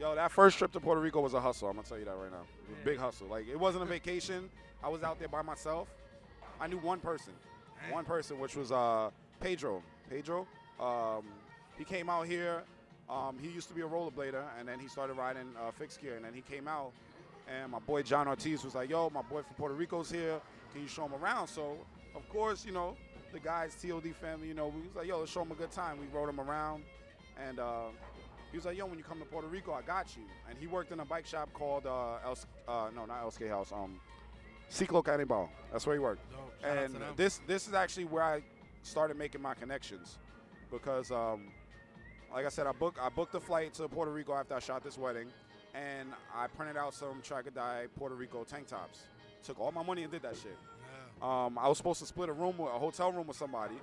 yo, that first trip to Puerto Rico was a hustle. I'm gonna tell you that right now. It was a Yeah. big hustle. Like it wasn't a vacation. I was out there by myself. I knew one person, one person, which was uh, Pedro. Pedro. Um, he came out here. Um, he used to be a rollerblader, and then he started riding uh, fixed gear. And then he came out, and my boy John Ortiz was like, "Yo, my boy from Puerto Rico's here. Can you show him around?" So, of course, you know, the guys, TOD family, you know, we was like, "Yo, let's show him a good time." We rode him around, and uh, he was like, "Yo, when you come to Puerto Rico, I got you." And he worked in a bike shop called uh, El, uh no, not Skate House, um, Ciclo Canibal. That's where he worked. Out And this this is actually where I started making my connections, because um, like I said, I booked I booked a flight to Puerto Rico after I shot this wedding, and I printed out some Track or Puerto Rico tank tops. Took all my money and did that shit. Um, I was supposed to split a room, with, a hotel room with somebody,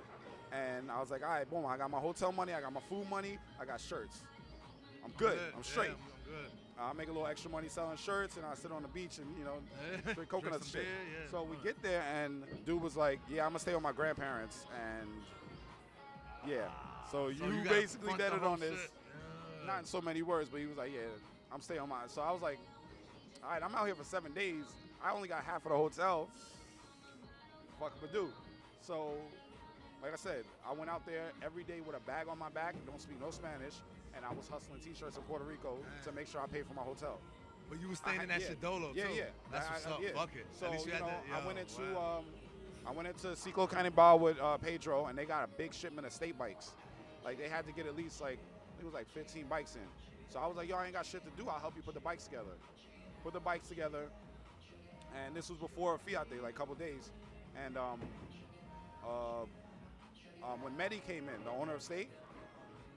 and I was like, all right, boom, I got my hotel money, I got my food money, I got shirts. I'm good. I'm straight. Yeah, I'm good. I make a little extra money selling shirts, and I sit on the beach and you know drink coconut shit. beer, yeah. So we get there, and dude was like, "Yeah, I'm gonna stay with my grandparents," and yeah. So, So you, gotta basically betted on this. Yeah. not in so many words, but he was like, "Yeah, I'm staying on mine." So I was like, "All right, I'm out here for seven days. I only got half of the hotel. I do." So, like I said, I went out there every day with a bag on my back. Don't speak no Spanish, and I was hustling T-shirts in Puerto Rico to make sure I paid for my hotel. But you were I staying in had- that yeah. shit dolo Yeah, too. yeah. That's I- what's I- up. yeah. Fuck it. So you know, that. I went into wow. um, I went into Ciclo Canibal with uh, Pedro, and they got a big shipment of state bikes. Like they had to get at least like it was like 15 bikes in. So I was like, yo, I ain't got shit to do. I'll help you put the bikes together. Put the bikes together, and this was before Fiat Day, like a couple days. And um, uh, um, when Mehdi came in, the owner of State,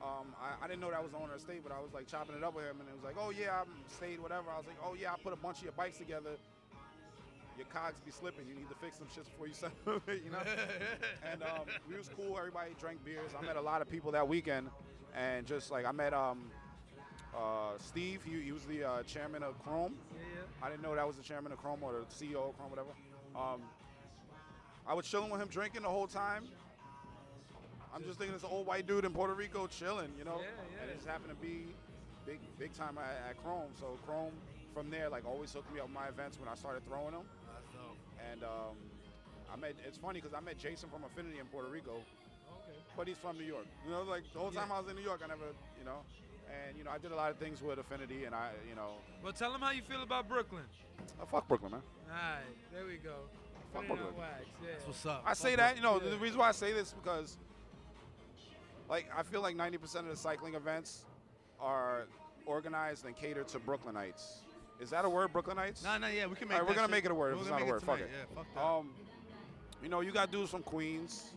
um, I, I didn't know that was the owner of State, but I was like chopping it up with him, and it was like, oh yeah, I'm State, whatever. I was like, oh yeah, I put a bunch of your bikes together. Your cogs be slipping. You need to fix them shits before you sell them, you know. and um, we was cool. Everybody drank beers. I met a lot of people that weekend, and just like I met um, uh, Steve. He, he was the uh, chairman of Chrome. Yeah, yeah. I didn't know that was the chairman of Chrome or the CEO of Chrome, whatever. Um, I was chilling with him drinking the whole time. I'm just thinking it's an old white dude in Puerto Rico chilling, you know. Yeah, yeah. And it just happened to be big, big time at, at Chrome. So Chrome, from there, like always hooked me up my events when I started throwing them. That's dope. And um, I met. It's funny because I met Jason from Affinity in Puerto Rico, Okay. but he's from New York. You know, like the whole time I was in New York, I never, you know. And you know, I did a lot of things with Affinity, and I, you know, Well, tell them how you feel about Brooklyn. I fuck Brooklyn, man. All right, there we go. Fuck Put Brooklyn. wax. Yeah. That's what's up. I say that, you know, Yeah. the reason why I say this because, like, I feel like 90% of the cycling events are organized and catered to Brooklynites. Is that a word, Brooklynites? Nah, nah, yeah, we can make. All right, we're gonna shit. make it a word if We're it's not a make word. Fuck it. Yeah, fuck that. Um, you know, you got dudes from Queens,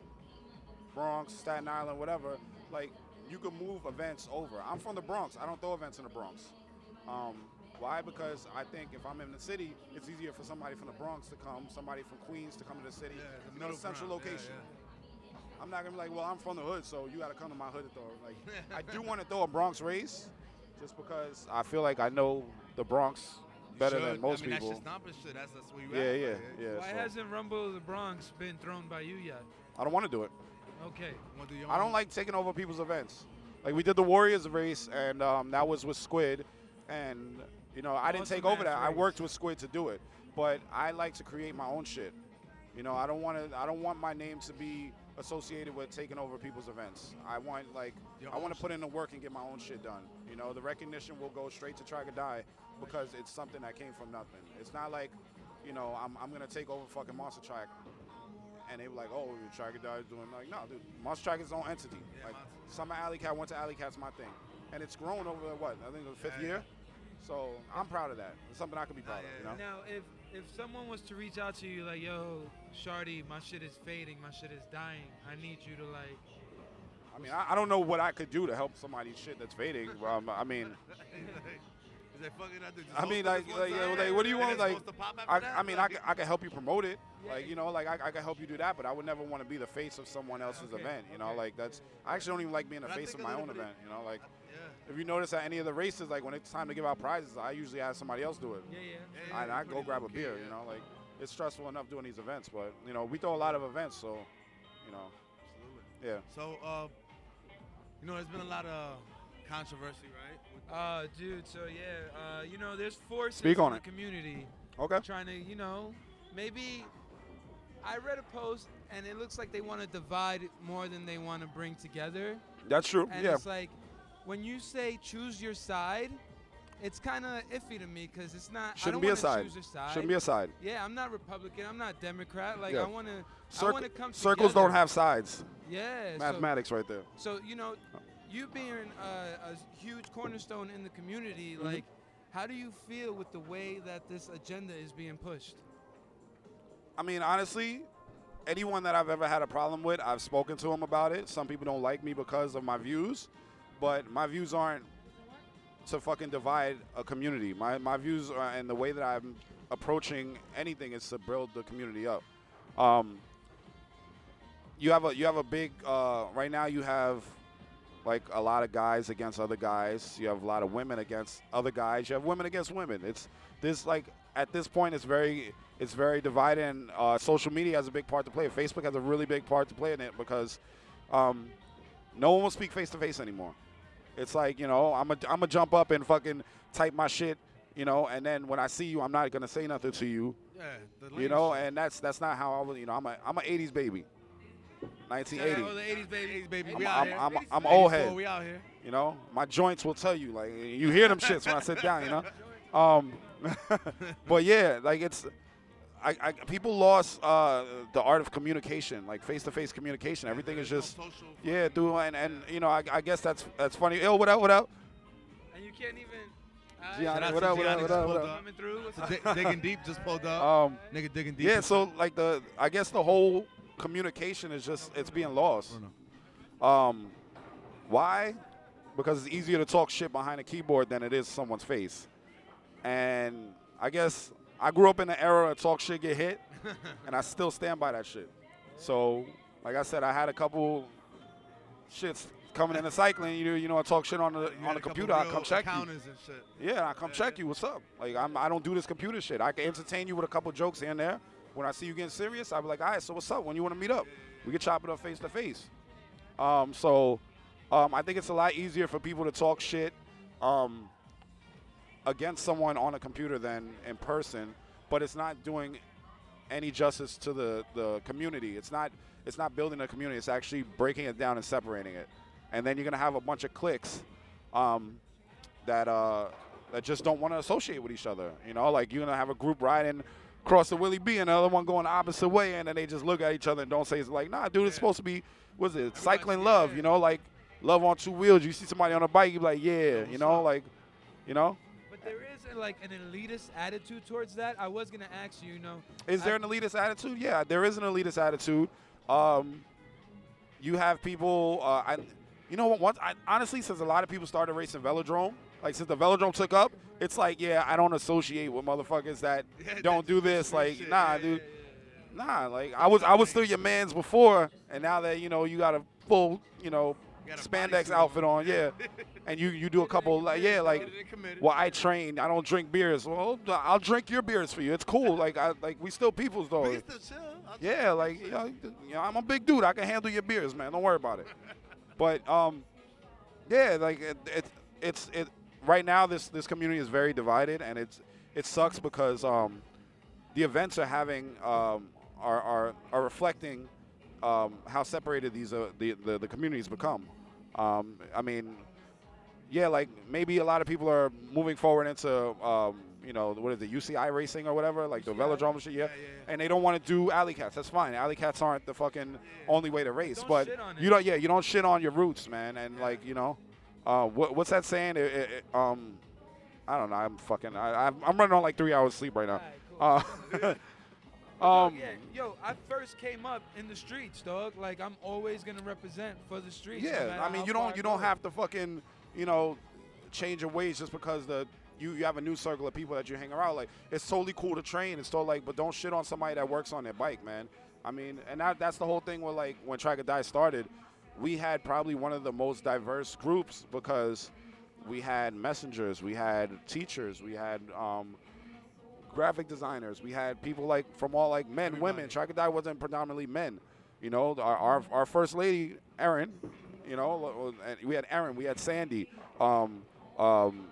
Bronx, Staten Island, whatever. Like, you can move events over. I'm from the Bronx. I don't throw events in the Bronx. Um, why? Because I think if I'm in the city, it's easier for somebody from the Bronx to come, somebody from Queens to come to the city. Yeah, the you know, central ground. Location. yeah. I'm not gonna be like, well, I'm from the hood, so you gotta come to my hood to throw. Like, I do want to throw a Bronx race, just because I feel like I know the Bronx better should. than most I mean, people. That's just stomping shit. That's that's where you Yeah, at. yeah, like, yeah. Why so hasn't Rumble of the Bronx been thrown by you yet? I don't want to do it. Okay. Do I don't like taking over people's events. Like we did the Warriors race, and um, that was with Squid, and you know I didn't take over that. I worked with Squid to do it, but I like to create my own shit. You know, I don't want to. I don't want my name to be associated with taking over people's events. I want like Your I want to put in the work and get my own shit done. You know, the recognition will go straight to Track or Die because it's something that came from nothing. It's not like, you know, I'm, I'm gonna take over fucking Monster Track, and they were like, oh, Track or Die is doing like, no, dude, Monster Track is its own entity. Yeah, like, Monster- Summer Alley Cat went to Alley Cat's my thing, and it's grown over what I think the fifth Yeah, year. So I'm proud of that. It's something I can be proud of. You know. Now, if if someone was to reach out to you like, "Yo, Shardy, my shit is fading, my shit is dying. I need you to like." I mean, I, I don't know what I could do to help somebody's shit that's fading. Um, I mean, Is that fucking out there just I mean, like, like, time? like, what do you want? Like, supposed to pop after I. I mean, I, could- I can help you promote it. Yeah. Like, you know, like I, I can help you do that, but I would never want to be the face of someone else's Okay, event. You know, okay, like that's. I actually don't even like being the But face of my own bit- event. You know, like yeah. If you notice at any of the races, like when it's time to give out prizes, I usually have somebody else do it. Yeah, yeah. Yeah, I, yeah, I you go grab a the beer. kid, You know, like it's stressful enough doing these events, but you know, we throw a lot of events, so you know, Absolutely. yeah. So, uh, you know, there's been a lot of controversy, right? Uh, dude. So yeah, uh, you know, there's forces Speak in on the it. community Okay. trying to, you know, maybe. I read a post and it looks like they want to divide more than they want to bring together. That's true. And yeah. it's like when you say choose your side, it's kind of iffy to me because it's not. Shouldn't don't be a side. Side. Shouldn't be a side. Yeah, I'm not Republican. I'm not Democrat. Like Yeah. I want to. I want to come circles together. don't have sides. Yeah. so- Mathematics right there. So, you know, you being uh, a huge cornerstone in the community, Mm-hmm. like, how do you feel with the way that this agenda is being pushed? I mean, honestly, anyone that I've ever had a problem with, I've spoken to them about it. Some people don't like me because of my views, but my views aren't to fucking divide a community. My my views are, and the way that I'm approaching anything is to build the community up. Um, you have a you have a big uh, right now. You have like a lot of guys against other guys. You have a lot of women against other guys. You have women against women. It's this like at this point it's very it's very divided. And uh, social media has a big part to play. Facebook has a really big part to play in it because um, no one will speak face to face anymore. It's like you know I'm a I'm a jump up and fucking type my shit. You know, and then when I see you, I'm not gonna say nothing to you. yeah. The You know, and that's that's not how I was. You know, I'm a I'm a '80s baby. 1980. Oh, the 80s, baby. 80s, baby. I'm, we out I'm, here. I'm, I'm 84, old head. We out here. You know, my joints will tell you. Like you hear them shits when I sit down. You know, um, but yeah, like it's. I, I people lost uh, the art of communication, like face-to-face communication. Everything is just no social yeah, dude, and, and you know, I, I guess that's that's funny. Yo, what up, what up? And you can't even. Uh, Gianni, out what to up, what up, what up, what up? coming through. What's up? Dig- digging deep just pulled up. Um, Nigga digging deep. yeah, so like the, I guess the whole communication is just it's being lost. Um, why? Because it's easier to talk shit behind a keyboard than it is someone's face. And I guess I grew up in the era of talk shit get hit, and I still stand by that shit. So, like I said, I had a couple shits coming into cycling. You know, you know, I talk shit on the You on the computer. I come check you. Yeah, I come check you. What's up? Like I'm, I don't do this computer shit. I can entertain you with a couple jokes here and there. When I see you getting serious, I'll be like, all right, so what's up? When you want to meet up, we can chop it up face to face. Um, so um, I think it's a lot easier for people to talk shit um, against someone on a computer than in person, but it's not doing any justice to the, the community. It's not it's not building a community. It's actually breaking it down and separating it. And then you're gonna have a bunch of cliques um, that uh, that just don't want to associate with each other. You know, like you're gonna have a group riding across the Willie B and another one going the opposite way, and then they just look at each other and don't say it's like, nah, dude, it's supposed to be, what's it, cycling love? You know, like love on two wheels. You see somebody on a bike, you be like, yeah, you know, like, you know. But there is uh, like an elitist attitude towards that. I was gonna ask you, you know. Is there I- an elitist attitude? Yeah, there is an elitist attitude. Um, you have people. Uh, I, you know what? Once, I, honestly, since a lot of people started racing velodrome, like since the velodrome took up, it's like, yeah, I don't associate with motherfuckers that don't do this. Like, nah, dude, nah. Like, I was, I was still your man's before, and now that you know you got a full, you know, a spandex outfit on. yeah, and you you do a couple, like, yeah, like. Well, I train. I don't drink beers. Well, I'll drink your beers for you. It's cool. Like, I like we still peoples though. We still chill. Yeah, like you know, you know, I'm a big dude. I can handle your beers, man. Don't worry about it. But um, yeah, like it, it, it's it. Right now, this this community is very divided, and it's it sucks because um, the events are having um, are, are are reflecting um, how separated these uh, the, the the communities become. Um, I mean, yeah, like maybe a lot of people are moving forward into um, you know what is it UCI racing or whatever, like the velodrome shit. Yeah, Yeah, yeah, yeah. and they don't want to do alley cats. That's fine. Alley cats aren't the fucking only way to race, Don't but shit on you it. don't. Yeah, you don't shit on your roots, man. And like you know, uh, what, what's that saying? It, it, it, um, I don't know. I'm fucking. I, I'm, I'm running on like three hours sleep right now. Uh, um, yeah, yo, I first came up in the streets, dog. Like I'm always gonna represent for the streets. Yeah, matter I mean, you don't you don't have to fucking you know change your ways just because the you, you have a new circle of people that you hang around. Like it's totally cool to train. It's totally like, but don't shit on somebody that works on their bike, man. I mean, and that, that's the whole thing. Where like when Track or Die started, we had probably one of the most diverse groups because we had messengers, we had teachers, we had um, graphic designers. We had people like from all like men, women. Track Die wasn't predominantly men. You know, our, our, our first lady, Erin. You know, and we had Erin, we had Sandy. Um, um,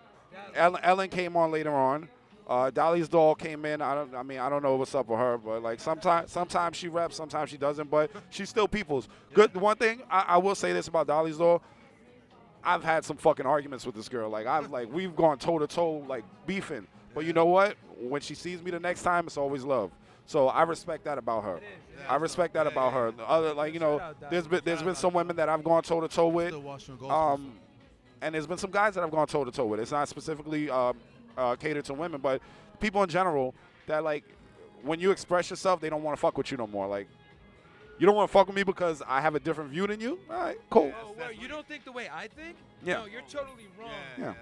Ellen, Ellen came on later on. Uh, Dolly's doll came in. I don't. I mean, I don't know what's up with her, but like sometimes, sometimes she reps, sometimes she doesn't. But she's still people's. Good. One thing I, I will say this about Dolly's doll. I've had some fucking arguments with this girl. Like I've like we've gone toe to toe, like beefing. But you know what? When she sees me the next time, it's always love. So I respect that about her. I respect that about her. The other like you know, Shout out, Dolly. there's been there's been some women that I've gone toe to toe with. Still Washington Gold Um, and there's been some guys that I've gone toe to toe with. It's not specifically um, uh, catered to women, but people in general that like when you express yourself, they don't want to fuck with you no more. Like you don't want to fuck with me because I have a different view than you. All right, cool. Oh, word, you don't think the way I think? Yeah. No, you're totally wrong. Yeah, Yeah.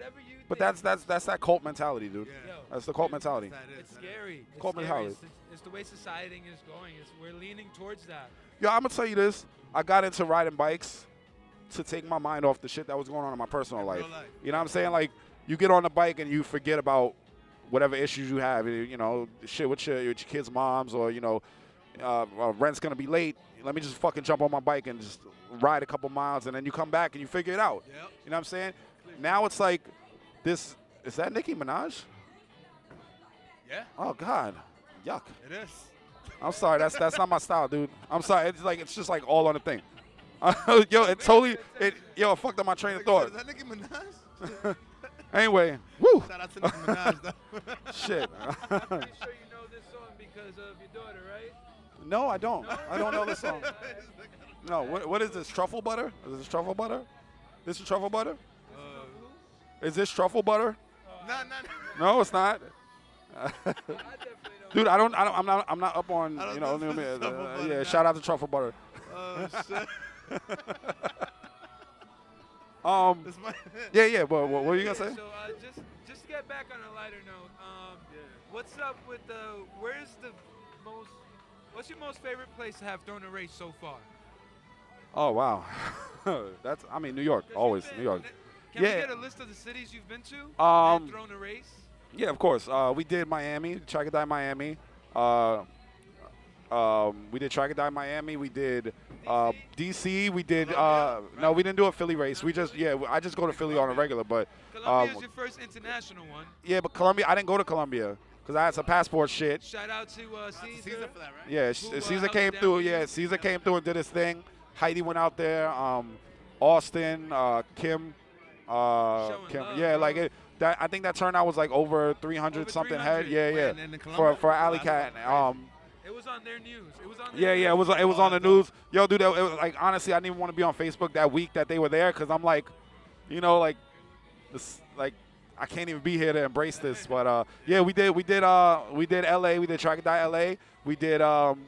That shit is- And whatever you. But think, that's that's that's that cult mentality, dude. Yeah. Yo, That's the cult mentality. that is, it's that is. scary. It's Coleman scary. Howard. It's, it's the way society is going. It's, we're leaning towards that. Yo, I'm gonna tell you this. I got into riding bikes to take my mind off the shit that was going on in my personal In life. life. You know what I'm saying? Like you get on the bike and you forget about whatever issues you have. You you know, shit with your, with your kids' moms or you know, uh, uh, rent's gonna be late. Let me just fucking jump on my bike and just ride a couple miles, and then you come back and you figure it out. Yep. You know what I'm saying? Now it's like this. Is that Nicki Minaj? Yeah, Oh God, yuck. it is. I'm sorry. That's that's not my style, dude. I'm sorry. It's like it's just like all on the thing. yo, it totally it yo it fucked up my train of thought. Is that Nicki Minaj? Anyway, woo, Shout out to Nicki Minaj, though. shit. I'm pretty sure you know this song because of your daughter, right? No, I don't. I don't know the song. No, what, what is this? Truffle butter? Is this truffle butter? This is truffle butter? Is this truffle butter? No, no, no. No, it's not. I definitely don't. Dude, I don't, I don't. I'm not. I'm not up on. You know. know if uh, it's truffle butter, yeah. nah. Shout out to truffle butter. Oh shit. Um. Yeah, yeah. But what, what were you gonna say? So uh, just just to get back on a lighter note, um, what's up with the? Where's the most? What's your most favorite place to have thrown a race so far? Oh wow. That's. I mean, New York. Always been- New York. Can Yeah. we get a list of the cities you've been to? Um, and thrown a race. Yeah, of course. Uh, we did Miami, Track Die Miami. Uh, um, we did Track Die Miami. We did uh, DC. We did. Uh, no, we didn't do a Philly race. We just yeah. I just go to Philly on a regular, but Colombia's um, your first international one. yeah, but Colombia. I didn't go to Colombia because I had some passport shit. Shout out to uh, Shout out to Caesar. Caesar for that, right? Yeah, Who, uh, Caesar came through. Yeah, Caesar came through and did his thing. Heidi went out there. Um, Austin, uh, Kim, uh, yeah, like it. That I think that turnout was like over 300 Over something 300. head. Yeah, yeah. and For for Alley Cat. Um, It was on their news. It was on. Their yeah, yeah. It was it was on the news. Yo, dude, it was like honestly, I didn't even want to be on Facebook that week that they were there because I'm like, you know, like, this like. I can't even be here to embrace this, but uh, yeah, we did, we did, uh, we did L.A., we did Track and Die L.A., we did um,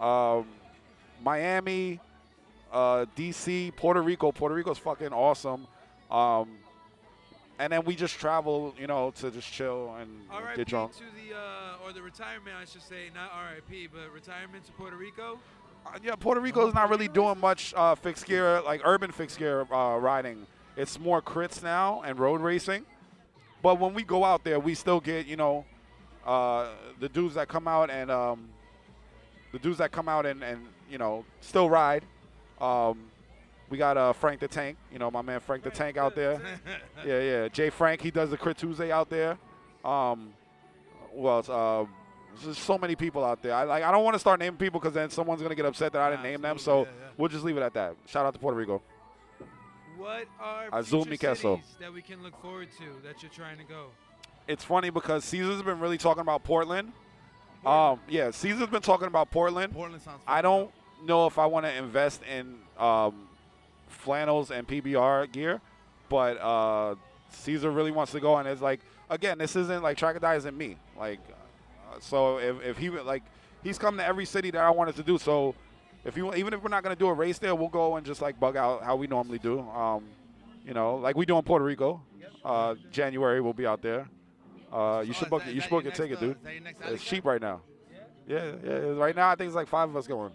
um, Miami, uh, D.C., Puerto Rico. Puerto Rico's fucking awesome, um, and then we just travel, you know, to just chill and R.I.P. get drunk. to the uh, or the retirement, I should say, not R.I.P. but retirement to Puerto Rico. Uh, yeah, Puerto Rico is not really doing much uh, fixed gear, like urban fixed gear uh, riding. It's more crits now and road racing. But when we go out there, we still get, you know, uh, the dudes that come out and um, the dudes that come out and, and you know still ride. Um, we got uh, Frank the Tank, you know, my man Frank the Tank out there. Yeah, yeah. Jay Frank, he does the Crit Tuesday out there. Um, who else? Uh, there's so many people out there. I like. I don't want to start naming people because then someone's gonna get upset that I didn't name them. So yeah, yeah. we'll just leave it at that. Shout out to Puerto Rico. What are Azul future cities that we can look forward to that you're trying to go? It's funny because Caesar's been really talking about Portland. Um, yeah, Caesar's been talking about Portland. Portland sounds. I don't know if I want to invest in um, flannels and PBR gear, but uh, Caesar really wants to go, and it's like again, this isn't like Track Die isn't me. Like, uh, so if, if he like he's come to every city that I wanted to do. So if you even if we're not gonna do a race there, we'll go and just like bug out how we normally do. Um, you know, like we do in Puerto Rico. Uh, January we'll be out there. Uh, you should book it. You should book your ticket, uh, dude. is that your next It's cheap right now. Yeah, yeah. Right now, I think it's like five of us going.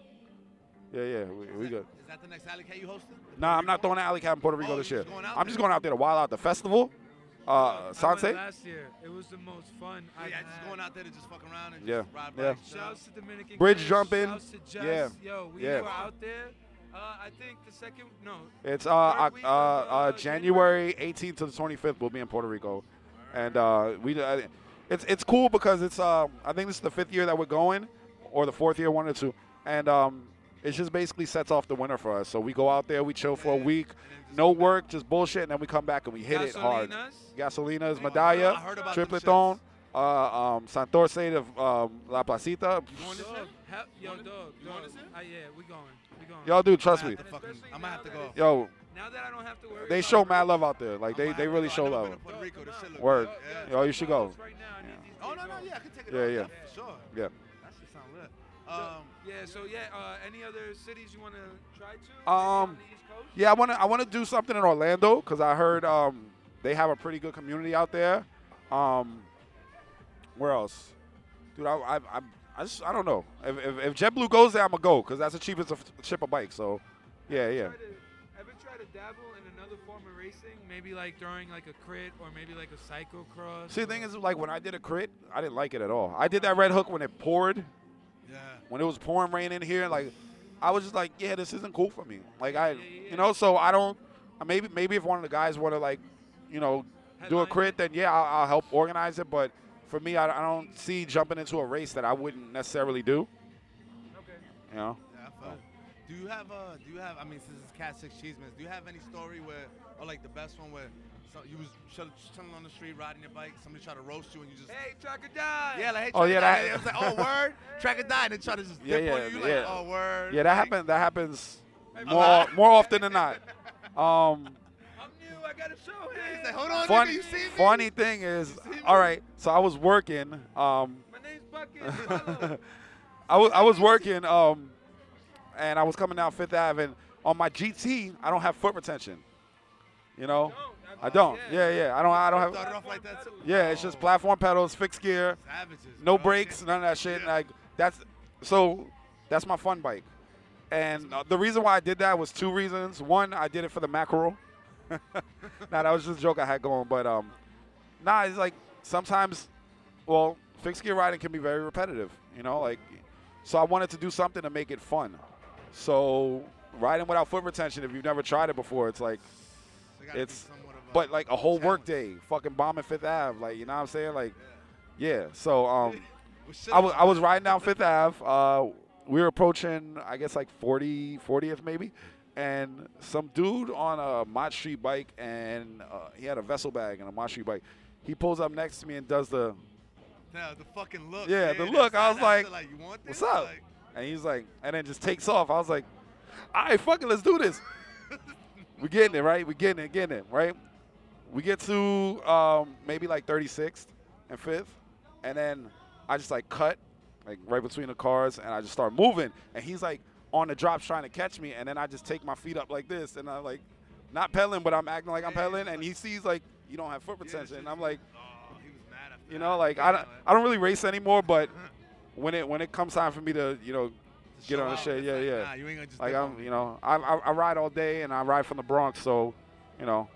Yeah, yeah, we, we good. Is that the next alley cat you hosting? Nah, I'm not throwing an alley cat in Puerto Rico Oh, this year. just I'm just going out there to wild out the festival. Uh, I Sanse. last year. It was the most fun. Yeah, I've just going out there to just fuck around and Yeah, just ride yeah. bikes. Shouts to Dominican. Bridge Chris, jumping. Shouts to Jess. Yeah. Yo, we Yeah. were out there. Uh, I think the second no. It's uh, Third week uh, uh, uh, January 18th to the 25th. We'll be in Puerto Rico, and uh, we uh, it's it's cool because it's uh, I think this is the fifth year that we're going, or the fourth year, one or two, and um, it just basically sets off the winter for us. So we go out there, we chill for a week, And then just no work, just bullshit, and then we come back and we hit it hard. Gasolinas. Gasolinas, Oh, Medalla, I heard about Tripleton, shits. uh, um, Santurce of um, La Placita. You going this Dog, year? hell, yo, wanna- dog, you going dog. this year? Yeah, we going. We going. Y'all do, trust me. have to fucking- Especially I'm gonna have to go. Yo, Now that I don't have to worry. they show race- mad love out there. Like they, they really show. I've love. been to Puerto Rico. This shit Word. Yeah. Yo, you should go. Right now, I need these Oh no no yeah I can take it. Yeah, off, yeah. for Sure. Yeah. That shit sound lit. Um, yeah. So yeah. Uh, any other cities you want to try to? Um, on the East Coast? Yeah, I want to I want to do something in Orlando because I heard um, they have a pretty good community out there. Um, where else, dude? I I, I, I just I don't know. If, if, if JetBlue goes there, I'm gonna go because that's the cheapest to ship a bike. So, yeah, yeah. Try to, ever try to dabble in another form of racing? Maybe like throwing like a crit or maybe like a cyclocross. See, the thing is, like when I did a crit, I didn't like it at all. I did that red hook when it poured, yeah. when it was pouring rain in here. Like, I was just like, yeah, this isn't cool for me. Like I, you know, so I don't. uh, Maybe maybe if one of the guys want to like, you know, do a crit, then yeah, I'll, I'll help organize it. But for me, I, I don't see jumping into a race that I wouldn't necessarily do. Okay. You know, Yeah. Do you have a? do you have I mean since it's cat six Chismes, do you have any story where or like the best one where So you was chill- chilling on the street, riding your bike. Somebody tried to roast you, and you just Hey, Chaka die. yeah, like hey, Oh, track yeah, a that- die. It was like oh word, track a die, and they try to just Yeah, dip yeah, on you. You yeah. like oh word. Yeah, that Like, happens. That happens Hey, more more often than not. Um, I'm new. I gotta show him. He's like, hold on, funny, nigga, you see me? funny thing is, all right. So I was working. Um, My name's Bucket. Follow. I was I was working. Um, and I was coming down Fifth Avenue on my GT, I don't have foot retention. You know, Don't. I don't. Yeah, yeah. I don't. I don't Started have. off like that too. Yeah, it's just platform pedals, fixed gear, Savages. no bro. brakes, none of that shit. Yeah. Like that's so. That's my fun bike. And uh, the reason why I did that was two reasons. One, I did it for the mackerel. nah, that was just a joke I had going. But um, nah, it's like sometimes, well, fixed gear riding can be very repetitive. You know, like, so I wanted to do something to make it fun. So riding without foot retention, if you've never tried it before, it's like, They gotta be it's- somewhat of a but like a whole work challenge. day, fucking bombing Fifth Ave, like you know what I'm saying, like, yeah. So um. I was I was riding down Fifth Ave. Uh, we were approaching, I guess, like 40, 40th maybe, and some dude on a Mott Street bike, and uh, he had a vessel bag and a Mott Street bike. He pulls up next to me and does the, Yeah, the fucking look. Yeah, man, the look, I was like, like, you want this? "What's up?" Like, and he's like, and then just takes off. I was like, all right, fucking, let's do this. We're getting it right. We're getting it, getting it right. We get to um, maybe like 36th and 5th, and then I just like cut like right between the cars, and I just start moving. And he's like on the drops trying to catch me, and then I just take my feet up like this, and I like not pedaling, but I'm acting like I'm pedaling, and he sees like you don't have foot retention, and I'm like, oh, he was mad after you know, like I don't, I don't really race anymore, but when it when it comes time for me to you know get on the shit, yeah, yeah. You ain't gonna just like I'm, you know, I, I I ride all day and I ride from the Bronx, so you know,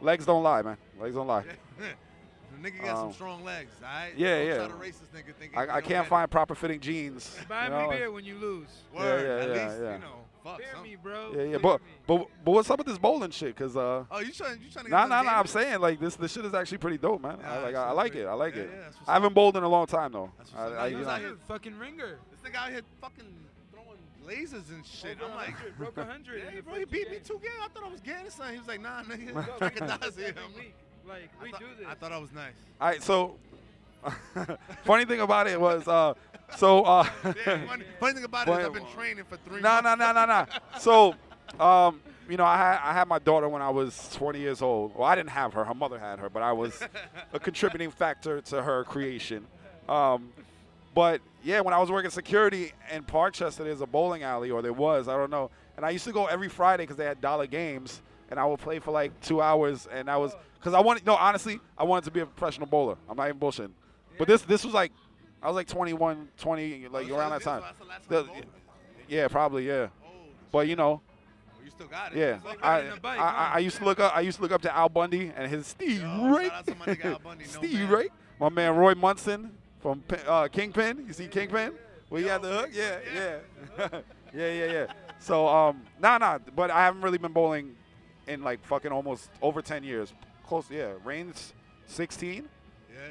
legs don't lie, man. Legs don't lie. the nigga got some Um, strong legs, all right? yeah, Don't yeah. Try to race this nigga thinking I, I can't get it. find proper fitting jeans. Buy you me beer when you lose. Word, yeah, at yeah, least, yeah. you know, fuck Beer something. me, bro. Yeah, yeah, but me. but but what's up with this bowling shit? Cause uh, Oh, you trying, you trying to get nah, nah, nah. I'm saying like this, this shit is actually pretty dope, man. I like, I, I like pretty- it. I like yeah, it. yeah, I haven't bowled in a long time though. That's I, what's up. I, Nah, you you was know, out here- fucking ringer. This nigga out here fucking throwing lasers and shit. Over I'm like, 100, broke a hundred. yeah, bro, he first beat me two games. I thought I was getting something. He was like, nah, nigga, Bro, track we of do dies this here. every week. Like I we thought- do this. I thought I was nice. all right. So, funny thing about it was, uh, so uh, Yeah, funny, funny thing about it is Funny- I've been training for three No, months. no, no, no, no. So, um, you know, I had I had my daughter when I was 20 years old. Well, I didn't have her; her mother had her, but I was a contributing factor to her creation. Um, but yeah, when I was working security in Parkchester, there's a bowling alley, or there was, I don't know. And I used to go every Friday because they had dollar games, and I would play for like two hours. And I was because I wanted, no, honestly, I wanted to be a professional bowler. I'm not even bullshitting. But this this was like, I was like 21, 20, like Oh, around that time. The last The- time you bowled? yeah, probably, yeah. Oh, But you know, well, you still got it. yeah, I, bike, I, I. I used to look up. I used to look up to Al Bundy and his Steve Yo, Ray. shout out to my nigga Al Bundy, no Steve man. Ray, my man Roy Munson from uh, Kingpin. You see Kingpin? Yo, had the hook? Yeah, yeah, yeah, yeah, yeah. So um, nah, nah. But I haven't really been bowling in like fucking almost over ten years. Close, yeah. Reigns, sixteen.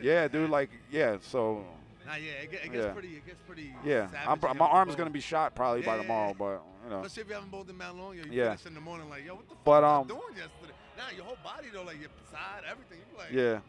Yeah, dude. Like, yeah. So Nah, yeah, it, it gets Yeah. pretty. It gets pretty. yeah, if my arm's gonna be shot probably by Yeah, yeah, tomorrow, but you know. Especially if you haven't bowled in that long, yo, you Yeah. finish in the morning like, yo, what the fuck But, was um, I doing yesterday? Nah, your whole body though, like your side, everything. You like, Yeah.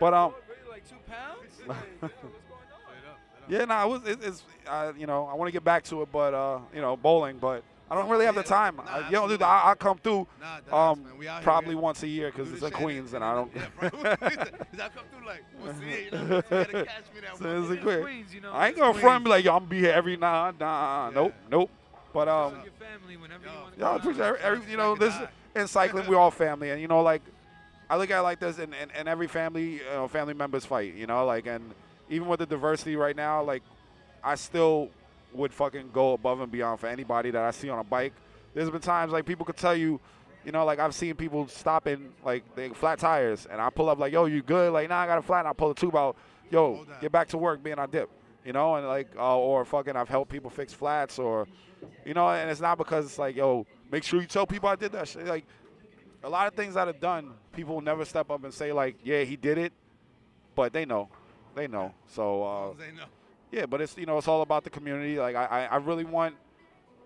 But um, like two pounds? Like, yeah, what's going on? straight up, straight up. Yeah, no, it was. It, it's uh, you know, I want to get back to it, but uh, you know, bowling, but I don't really have the time. nah, I, you know, dude. I, I come through Nah, um man. We here, probably once a year because it's this in Queens, and I don't. Yeah, bro. I come through like once a year. You know, you gotta catch me that So one. it's It a is quick- Queens, you know. I ain't gonna front and be like, yo, I'm gonna be here every nah, nah, Yeah. nope, nope. But um, your family whenever Yo, you want to y'all appreciate out. every, every, you know, this Die. in cycling we're all family, and you know, like I look at it like this, and, and, and every family, you know, family members fight, you know, like, and even with the diversity right now, like, I still would fucking go above and beyond for anybody that I see on a bike. There's been times like people could tell you, you know, like I've seen people stopping like they flat tires, and I pull up like, yo, you good? Like, nah, I got a flat, and I pull the tube out, yo, get back to work, being on dip, you know, and like, uh, or fucking I've helped people fix flats, or, you know, and it's not because it's like, yo, make sure you tell people I did that shit. Like, a lot of things that are done, people will never step up and say like, yeah, he did it, but they know, they know. So. Uh, they know. yeah, but it's you know it's all about the community. Like I, I, I really want,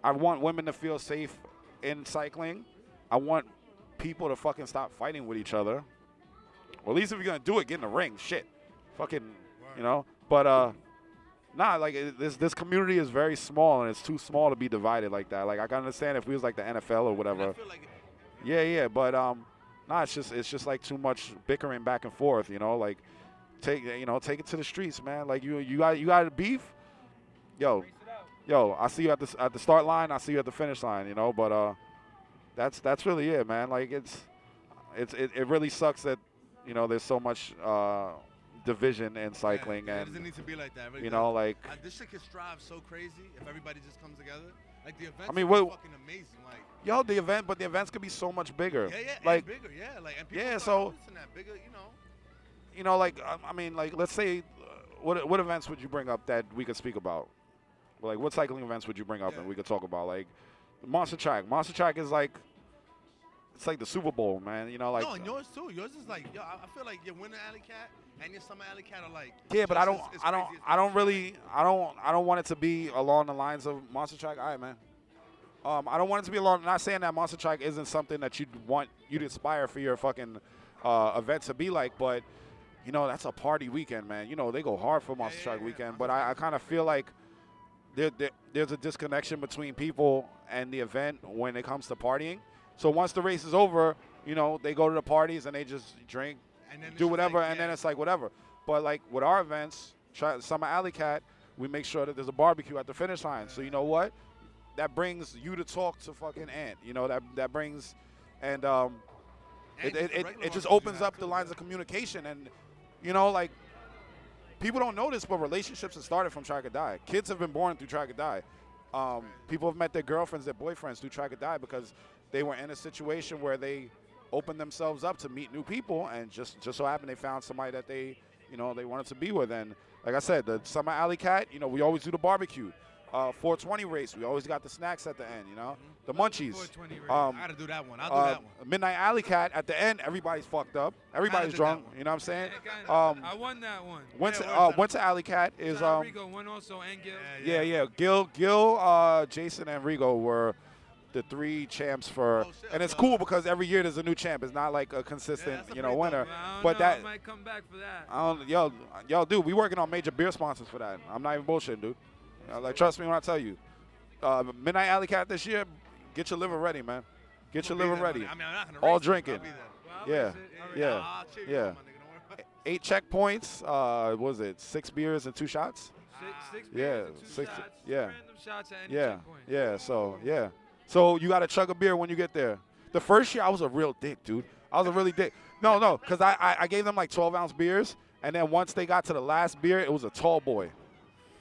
I want women to feel safe in cycling. I want people to fucking stop fighting with each other. Or at least if you're gonna do it, get in the ring. Shit, fucking, you know. But uh, nah, like this this community is very small and it's too small to be divided like that. Like I can understand if we was like the NFL or whatever. I feel like Yeah, yeah, but um, nah, it's just it's just like too much bickering back and forth. You know, like take you know take it to the streets, man. Like you you got you got beef, yo, yo. I see you at the at the start line. I see you at the finish line. You know, but uh, that's that's really it, man. Like it's it's it, it really sucks that you know there's so much uh division in cycling yeah, it doesn't and need to be like that. Really you know doesn't. like Uh, this shit could strive so crazy if everybody just comes together. Like the I mean, what- fucking amazing. Like yo the event, but the events could be so much bigger. yeah, yeah, like bigger, yeah. Like and people Yeah, so- that bigger, you know. you know, like um, I mean, like let's say, uh, what what events would you bring up that we could speak about? Like, what cycling events would you bring up Yeah. and we could talk about? Like, Monster Track. Monster Track is like, it's like the Super Bowl, man. You know, like. no, and yours too. Yours is like, yo, I feel like your winter alley cat and your summer alley cat are like. yeah, but I don't, as- as I don't, as I don't really, I don't, I don't want it to be along the lines of Monster Track. All right, man. Um, I don't want it to be along. Not saying that Monster Track isn't something that you'd want you'd aspire for your fucking uh, event to be like, but you know that's a party weekend, man. You know they go hard for Monster yeah, Track yeah. weekend, but I, I kind of feel like there, there there's a disconnection between people and the event when it comes to partying. So once the race is over, you know they go to the parties and they just drink, And then do whatever, like, and then it's like whatever. But like with our events, try, Summer Alley Cat, we make sure that there's a barbecue at the finish line. So you know what? That brings you to talk to fucking Ant. You know that that brings, and um, And it, just it, it, it just opens up the lines yeah. of communication and you know like people don't know this but relationships have started from track or die kids have been born through track or die um, people have met their girlfriends their boyfriends through track or die because they were in a situation where they opened themselves up to meet new people and just just so happened they found somebody that they you know they wanted to be with. And like i said the summer alley cat you know we always do the barbecue uh, 420 race we always got the snacks at the end you know the munchies 420 race. um, I gotta do that one. I'll do uh, that one. Midnight Alley Cat at the end, everybody's fucked up. Everybody's drunk. You know what I'm saying? Um, I won that one. Went Yeah, uh, that? went to Alley Cat is um Rigo won also and Gil. yeah yeah Gil Gil uh, Jason and Rigo were the three champs for Oh, shit, and it's cool because every year there's a new champ. It's not like a consistent that's a you know winner. dope, But I don't But know, that I might come back for that. I don't yo yo dude, we working on major beer sponsors for that. I'm not even bullshitting, dude. Uh, like trust me when I tell you. Uh, Midnight Alley Cat this year, get your liver ready, man. Get your liver ready. I mean, I'm not gonna All race it, but drinking. I'll be there. Well, Yeah. race it. I'll Yeah. it. I'll- I'll cheer you yeah. on, my nigga, don't worry about it. Eight checkpoints. Uh, what was it six beers and two shots? Six, six Yeah, and two six- shots, yeah. Random shots at any Yeah, checkpoint. yeah. So yeah, so you got to chug a beer when you get there. The first year I was a real dick, dude. I was a really dick. No, no, because I, I I gave them like 12 ounce beers, and then once they got to the last beer, it was a tall boy,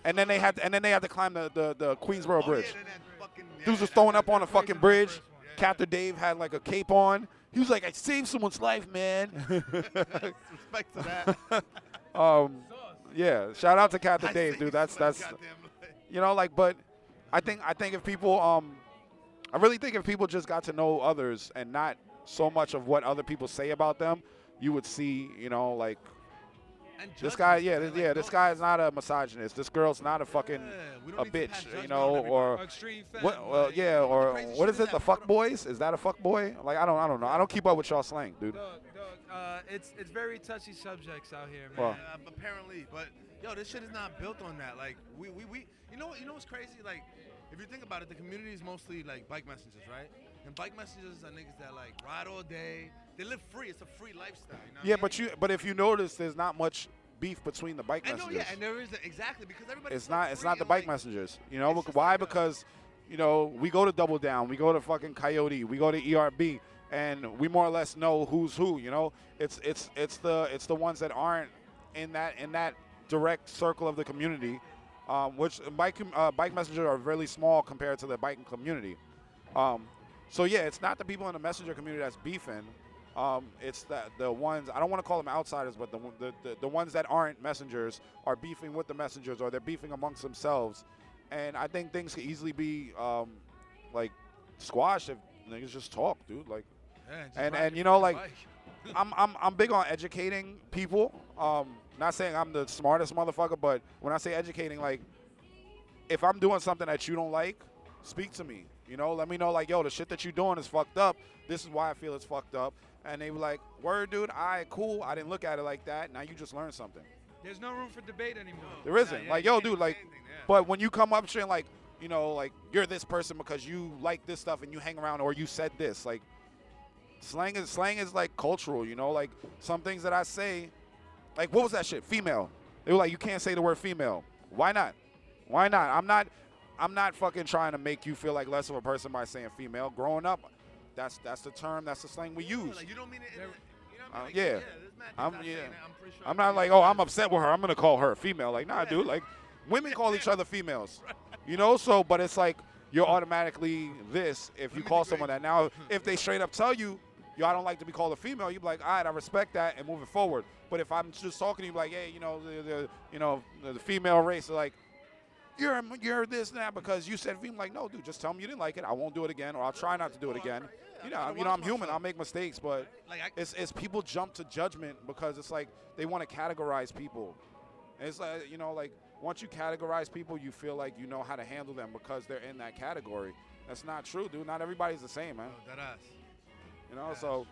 and then they had to, and then they had to climb the the, the Queensboro Oh, Bridge. yeah, fucking- yeah, Dudes was throwing up on a fucking bridge. Yeah. Captain Dave had like a cape on. He was like, "I saved someone's life, man." Respect to that. um, yeah. Shout out to Captain I Dave, dude. That's that's you know like but i think i think if people um i really think if people just got to know others and not so much of what other people say about them you would see you know like this guy yeah this, yeah this don't- guy is not a misogynist. This girl's not a fucking Yeah, a need to pass bitch you know on or Extreme what well yeah or crazy what shit is is it the fuck boys? Is that a fuck boy? Like i don't i don't know. I don't keep up with y'all slang dude. Dog, dog, uh, it's it's very touchy subjects out here, man. Well- Yeah, apparently, but yo, this shit is not built on that. Like we, we, we you know what you know what's crazy? Like if you think about it, the community is mostly like bike messengers, right? And bike messengers are niggas that like ride all day. They live free. It's a free lifestyle. You know what I yeah mean? but you but if you notice there's not much beef between the bike I know, messengers yeah, and there is a, exactly because everybody. it's not it's not the bike messengers. You know why? Because you know we go to Double Down, we go to fucking Coyote, we go to ERB, and we more or less know who's who. You know, it's it's it's the it's the ones that aren't in that in that direct circle of the community, um, which bike uh, bike messengers are really small compared to the biking community. Um, so yeah, it's not the people in the messenger community that's beefing. Um, it's the the ones I don't want to call them outsiders, but the, the the the ones that aren't messengers are beefing with the messengers, or they're beefing amongst themselves. And I think things could easily be um, like squashed if niggas just talk, dude. Like Yeah, and- and you know, like. I'm I'm I'm big on educating people. Um, not saying I'm the smartest motherfucker, but when I say educating, like if I'm doing something that you don't like, speak to me. You know, let me know like, yo, the shit that you doing is fucked up. This is why I feel it's fucked up. And they were like, word, dude, I cool. I didn't look at it like that. Now you just learned something. There's no room for debate anymore. There isn't. yeah, like, yo, dude, like, anything, yeah. but when you come up saying like, you know, like you're this person because you like this stuff and you hang around or you said this, like slang is slang is like cultural, you know, like some things that I say, like what was that shit? Female. They were like, you can't say the word female. Why not? Why not? I'm not I'm not fucking trying to make you feel like less of a person by saying female. Growing up, that's that's the term, that's the slang we use. Like, you don't mean it. in a- You know what Uh, I mean? Like, yeah. there's mad I'm- things I yeah. say that I'm pretty sure I'm not like, oh, I'm upset with her. I'm gonna call her female. Like, nah, Yeah. dude. Like, women call each other females. You know, so but it's like you're automatically this if you call someone that. Now, if they straight up tell you, yo, I don't like to be called a female, you'd be like, all right, I respect that and moving forward. But if I'm just talking to you like, hey, you know, the, the you know the, the female race, like. You're, you're this and that because you said female. Like, no, dude, just tell me you didn't like it. I won't do it again, or I'll try not to do it again. You know, you know, I'm human. I'll make mistakes, but it's, it's people jump to judgment because it's like they want to categorize people. And it's like you know, like once you categorize people, you feel like you know how to handle them because they're in that category. That's not true, dude. Not everybody's the same, man. oh, that ass. You know, so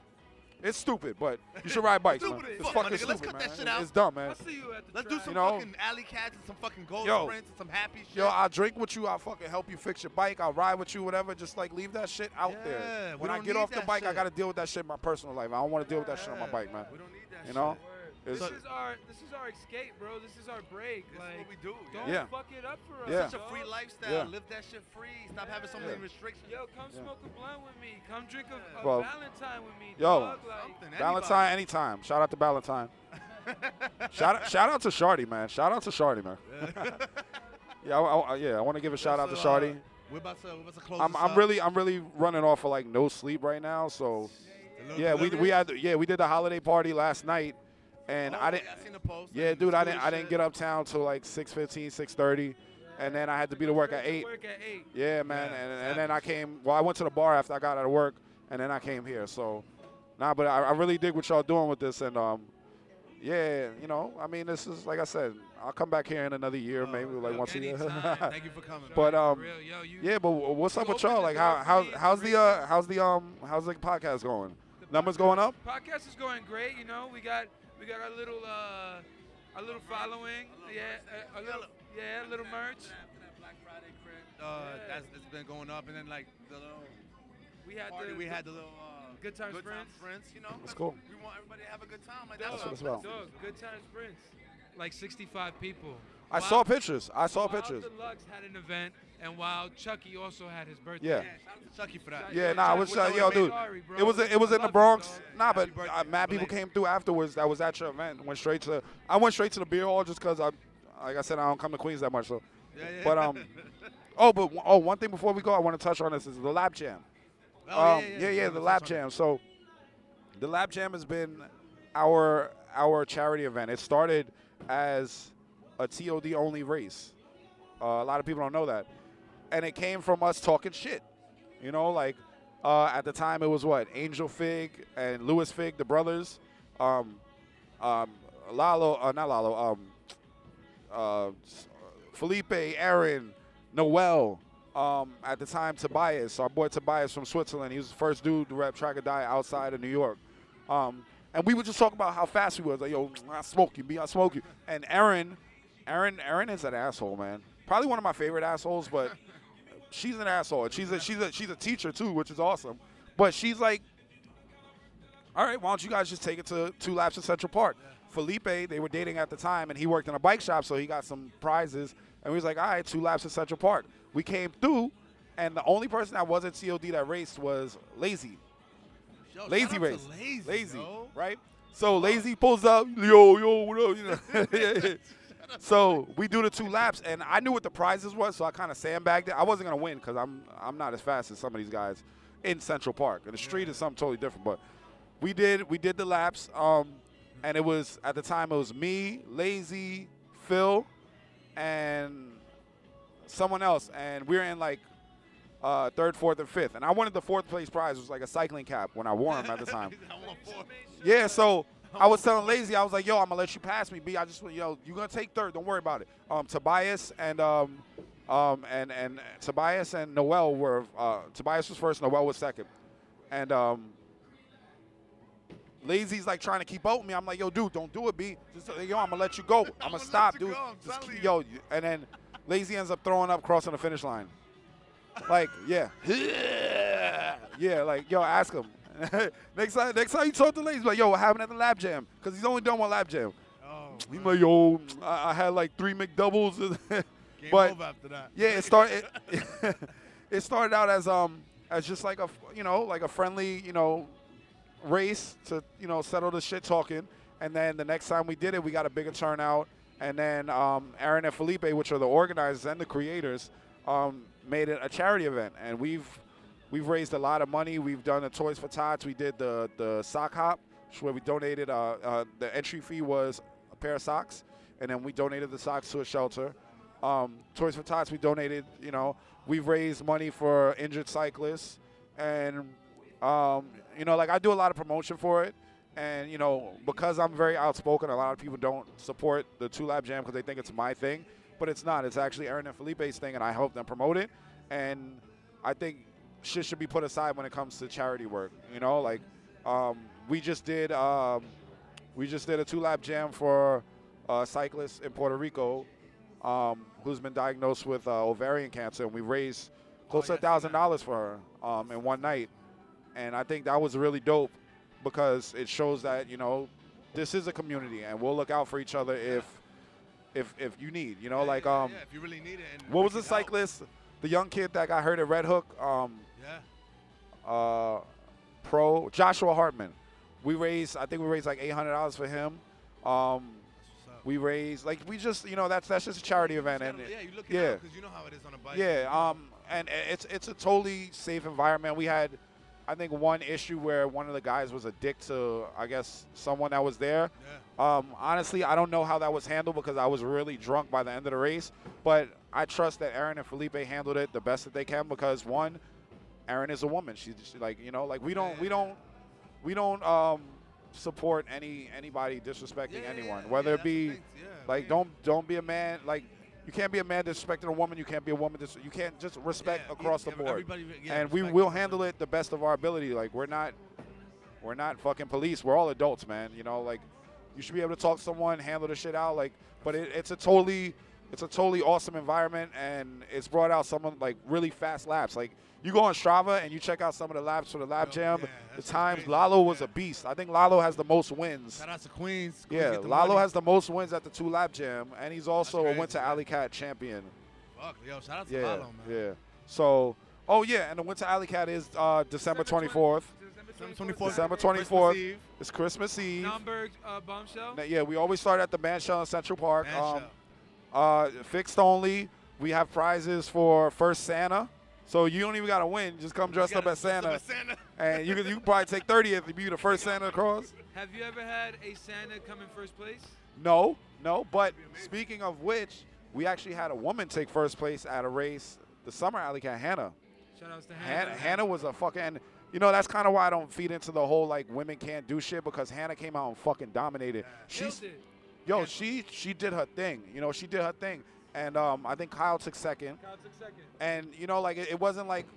it's stupid, but you should ride bikes, man. Stupid as It's fuck, fucking nigga. Let's stupid, cut man. that shit out. It's dumb, man. I'll see you at the Let's do some You know? fucking alley cats and some fucking gold Yo. sprints and some happy shit. Yo, I'll drink with you. I'll fucking help you fix your bike. I'll ride with you, whatever. Just like leave that shit out Yeah, there. we When I don't get need off the that bike, I shit. got to deal with that shit in my personal life. I don't want to deal with that shit on my bike, man. We don't need that You shit. know? Word. This It's- is our this is our escape, bro. This is our break. This is what we do. don't Yeah. fuck it up for us. Yeah. Such a free lifestyle. Yeah. Live that shit free. Stop having so many Yeah. restrictions. Yo, come Yeah. smoke a blunt with me. Come drink a, a Well, Valentine with me. yo, dog. Like, Valentine anytime. Shout out to Valentine. shout out, shout out to Shardy, man. Shout out to Shardy, man. yeah, I, I- yeah. I want to give a shout out to So, uh, Shardy. We're about to, we're about to close I'm, this I'm really, I'm really running off of like no sleep right now. So The yeah, we, we had, yeah, we did the holiday party last night, and Oh, I didn't. I seen the post. Yeah, dude, I didn't, I didn't get uptown till like 6:15, 6:30, and then I had to be to work at eight. Work at eight. Yeah, man, Yeah, and, and then I came. Well, I went to the bar after I got out of work, and then I came here. So, nah, but I, I really dig what y'all doing with this, and um, yeah, you know, I mean, this is like I said, I'll come back here in another year, Oh, maybe like yo, once a year. Thank you for coming. But, um, yo, you, yeah, but what's up with y'all? Like, the how how's the uh how's the um how's the podcast going? the Numbers podcast- going up? Podcast is going great. You know, we got we got our little uh our little following. Yeah, a, a little yeah, a little merch. After that Black Friday crit, uh, that's it's been going up, and then like the little We had party, the we had the little uh, Good Time good time Sprints. sprints. You know, That's cool. We want everybody to have a good time. Like Dog, that's what it's about. dog, good time sprints. Like 65 people. I Wild- saw pictures. I saw Wild pictures. Deluxe had an event, and while Chucky also had his birthday. Yeah. Yeah, shout out to Chucky for that. Yeah, nah, it was Chucky, yo, dude. It was it was in the you, Bronx. dog. Nah, but uh, mad people came through afterwards. That was at your event. Went straight to. I went straight to the beer hall just because I, like I said, I don't come to Queens that much. So, Yeah, yeah. but um, oh, but oh, one thing before we go, I want to touch on this is the lab jam. Oh, um, yeah, yeah, the lab jam. So, the lab jam has been our our charity event. It started as a TOD only race. Uh, a lot of people don't know that, and it came from us talking shit. You know, like uh, at the time it was what Angel Fig and Louis Fig, the brothers. Um, um, Lalo, uh, not Lalo. Um, uh, Felipe, Erin, Noel. Um, at the time, Tobias, our boy Tobias from Switzerland. He was the first dude to rap track or die outside of New York. Um, and we would just talk about how fast we was. Like, yo, I smoke you, B, I smoke you. And Erin, Erin, Erin is an asshole, man. Probably one of my favorite assholes, but she's an asshole. And she's a she's a she's a teacher too, which is awesome. But she's like, all right, why don't you guys just take it to two laps in Central Park? Felipe, they were dating at the time, and he worked in a bike shop, so he got some prizes. And we was like, all right, two laps in Central Park. We came through, and the only person that wasn't TOD that raced was Lazy. Yo, Lazy race. Lazy, Lazy, right? So Lazy pulls up, yo, yo, what up? You know. so we do the two laps, and I knew what the prizes was, so I kind of sandbagged it. I wasn't gonna win because I'm I'm not as fast as some of these guys in Central Park. And the street is something totally different. But we did we did the laps, um, and it was at the time it was me, Lazy, Phil, and someone else, and we were in like uh, third, fourth, and fifth. And I wanted the fourth place prize, it was like a cycling cap when I wore them at the time. I want four. Yeah, so I was telling Lazy, I was like, yo, I'm gonna let you pass me, B. I just, want yo, you're gonna take third. Don't worry about it. Um, Tobias and um, Um, and and Tobias and Noel were uh, Tobias was first, Noel was second, and um, Lazy's like trying to keep up with me. I'm like, yo, dude, don't do it, B. Just, yo, I'm gonna let you go. I'm gonna gonna stop, dude. go, Just keep- yo, and then Lazy ends up throwing up, crossing the finish line. Like, yeah, yeah, like, yo, ask him. next time, next time you talk to Lazy, like, yo, what happened at the lab jam? Because he's only done one lab jam. Oh, He's man. like, yo, I, I had like three McDoubles. Game but over after that. yeah, it started. It, it started out as um as just like a you know like a friendly you know race to you know settle the shit talking, and then the next time we did it, we got a bigger turnout, and then um, Erin and Felipe, which are the organizers and the creators, um, made it a charity event, and we've we've raised a lot of money. We've done the Toys for Tots. We did the the sock hop, where we donated. Uh, uh, the entry fee was a pair of socks, and then we donated the socks to a shelter. Um, Toys for Tots, we donated. You know, we've raised money for injured cyclists, and um, you know, like I do a lot of promotion for it. And you know, because I'm very outspoken, a lot of people don't support the Two Lap Jam because they think it's my thing, but it's not. It's actually Erin and Felipe's thing, and I help them promote it. And I think shit should be put aside when it comes to charity work. You know, like um, we just did, um, we just did a Two lap Jam for a cyclist in Puerto Rico um, who's been diagnosed with uh, ovarian cancer, and we raised close Oh, to yeah, a thousand dollars for her um, in one night, and I think that was really dope because it shows that you know this is a community, and we'll look out for each other if if if you need, you know, Yeah, like yeah, um, yeah, if you really need it. And what was the can help. cyclist, the young kid that got hurt at Red Hook, um, Yeah. uh, pro Joshua Hartman. We raised, I think we raised like eight hundred dollars for him. Um, we raised like we just you know that's that's just a charity event and yeah, you look yeah. because you know how it is on a bike. yeah um and it's it's a totally safe environment. We had I think one issue where one of the guys was a dick to I guess someone that was there. Yeah. Um, honestly, I don't know how that was handled because I was really drunk by the end of the race. But I trust that Erin and Felipe handled it the best that they can because one, Erin is a woman. She's just like you know, like we don't we don't we don't um, support any anybody disrespecting Yeah, anyone, yeah, whether yeah, it be that's the thing, yeah, like yeah. don't don't be a man like. You can't be a man disrespecting a woman. You can't be a woman. Dis- you can't just respect across the board and we will handle it the best of our ability. Like we're not, we're not fucking police. We're all adults, man. You know, like you should be able to talk to someone, handle the shit out. Like, but it, it's a totally, it's a totally awesome environment, and it's brought out some like really fast laps. Like you go on Strava and you check out some of the laps for the lap Yo, jam. yeah, the times crazy. Lalo was Yeah. a beast. I think Lalo has the most wins. Shout out to Queens. Queens Yeah, Lalo money. has the most wins at the two lap jam, and he's also a Winter. Alley Cat champion. Fuck, yo, shout out to Yeah, Lalo, man. yeah. So, oh yeah, and the Winter Alley Cat is uh, December twenty fourth. December 24th. December Christmas 24th. Eve. It's Christmas Eve. Naumburg uh, bandshell. Yeah, we always start at the shell in Central Park. Man, Um, uh, fixed only. We have prizes for first Santa. So you don't even gotta win. Just come dressed up as dress up Santa, Santa. and you can you can probably take 30th if you be the first Santa across. Have you ever had a Santa come in first place? No, no. But speaking of which, we actually had a woman take first place at a race, the Summer Alley Cat, Hannah. Shout outs to Hannah, Hannah. Hannah was a fucking. You know that's kind of why I don't feed into the whole like women can't do shit because Hannah came out and fucking dominated. She's it. yo, she she did her thing. You know, she did her thing, and um, I think Kyle took second. Kyle took second. And you know, like it, it wasn't like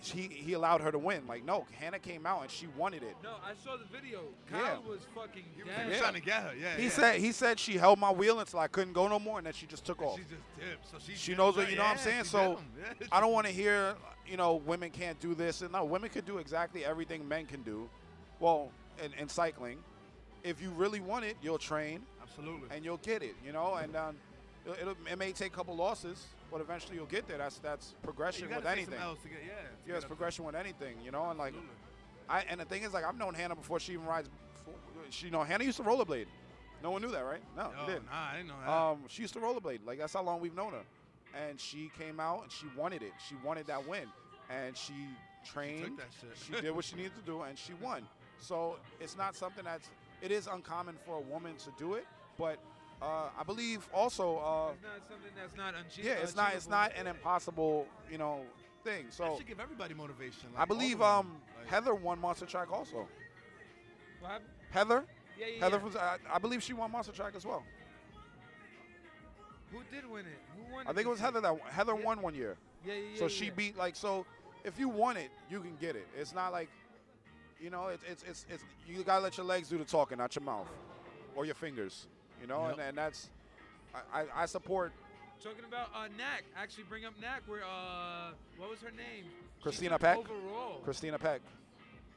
she he allowed her to win. Like no, Hannah came out and she wanted it. No, I saw the video. Kyle Yeah. was fucking He was dead. trying to get her. Yeah. He yeah. said he said she held my wheel until I couldn't go no more, and then she just took And off. She just dipped. So she, She knows what you know what I'm saying. So. Yeah, I don't want to hear you know women can't do this and no women can do exactly everything men can do. Well, in, in cycling, if you really want it, you'll train Absolutely. and you'll get it. You know, and um, it'll, it'll, it may take a couple losses, but eventually you'll get there. That's that's progression gotta with anything. Get, yeah. to Yeah, get it's progression with anything. You know, and like Absolutely. I and the thing is like I've known Hannah before she even rides. Before, she you know Hannah used to rollerblade. No one knew that, right? No, Yo, didn't. Nah, I didn't know that. Um, she used to rollerblade. Like that's how long we've known her. And she came out and she wanted it. She wanted that win, and she trained. that shit. she did what she needed to do, and she won. So it's not something that's. It is uncommon for a woman to do it, but uh, I believe also. Uh, It's not something that's not unche- yeah, it's not. It's not an impossible, you know, thing. that So should give everybody motivation. I believe all of um them. Like, Heather won Monster Track also. What happened? Heather, Yeah, yeah, Heather yeah. was. I, I believe she won Monster Track as well. Who did win it? Who won? I think it was Heather that Heather won one year. Yeah, yeah, yeah. So she yeah. beat like so. If you want it, you can get it. It's not like, you know, it's it's it's, it's you gotta let your legs do the talking, not your mouth or your fingers. You know, Yep. and, and that's I, I, I support Talking about uh, Knack, actually bring up Knack. Where uh, what was her name? Christina Peck? Overall. Christina Peck.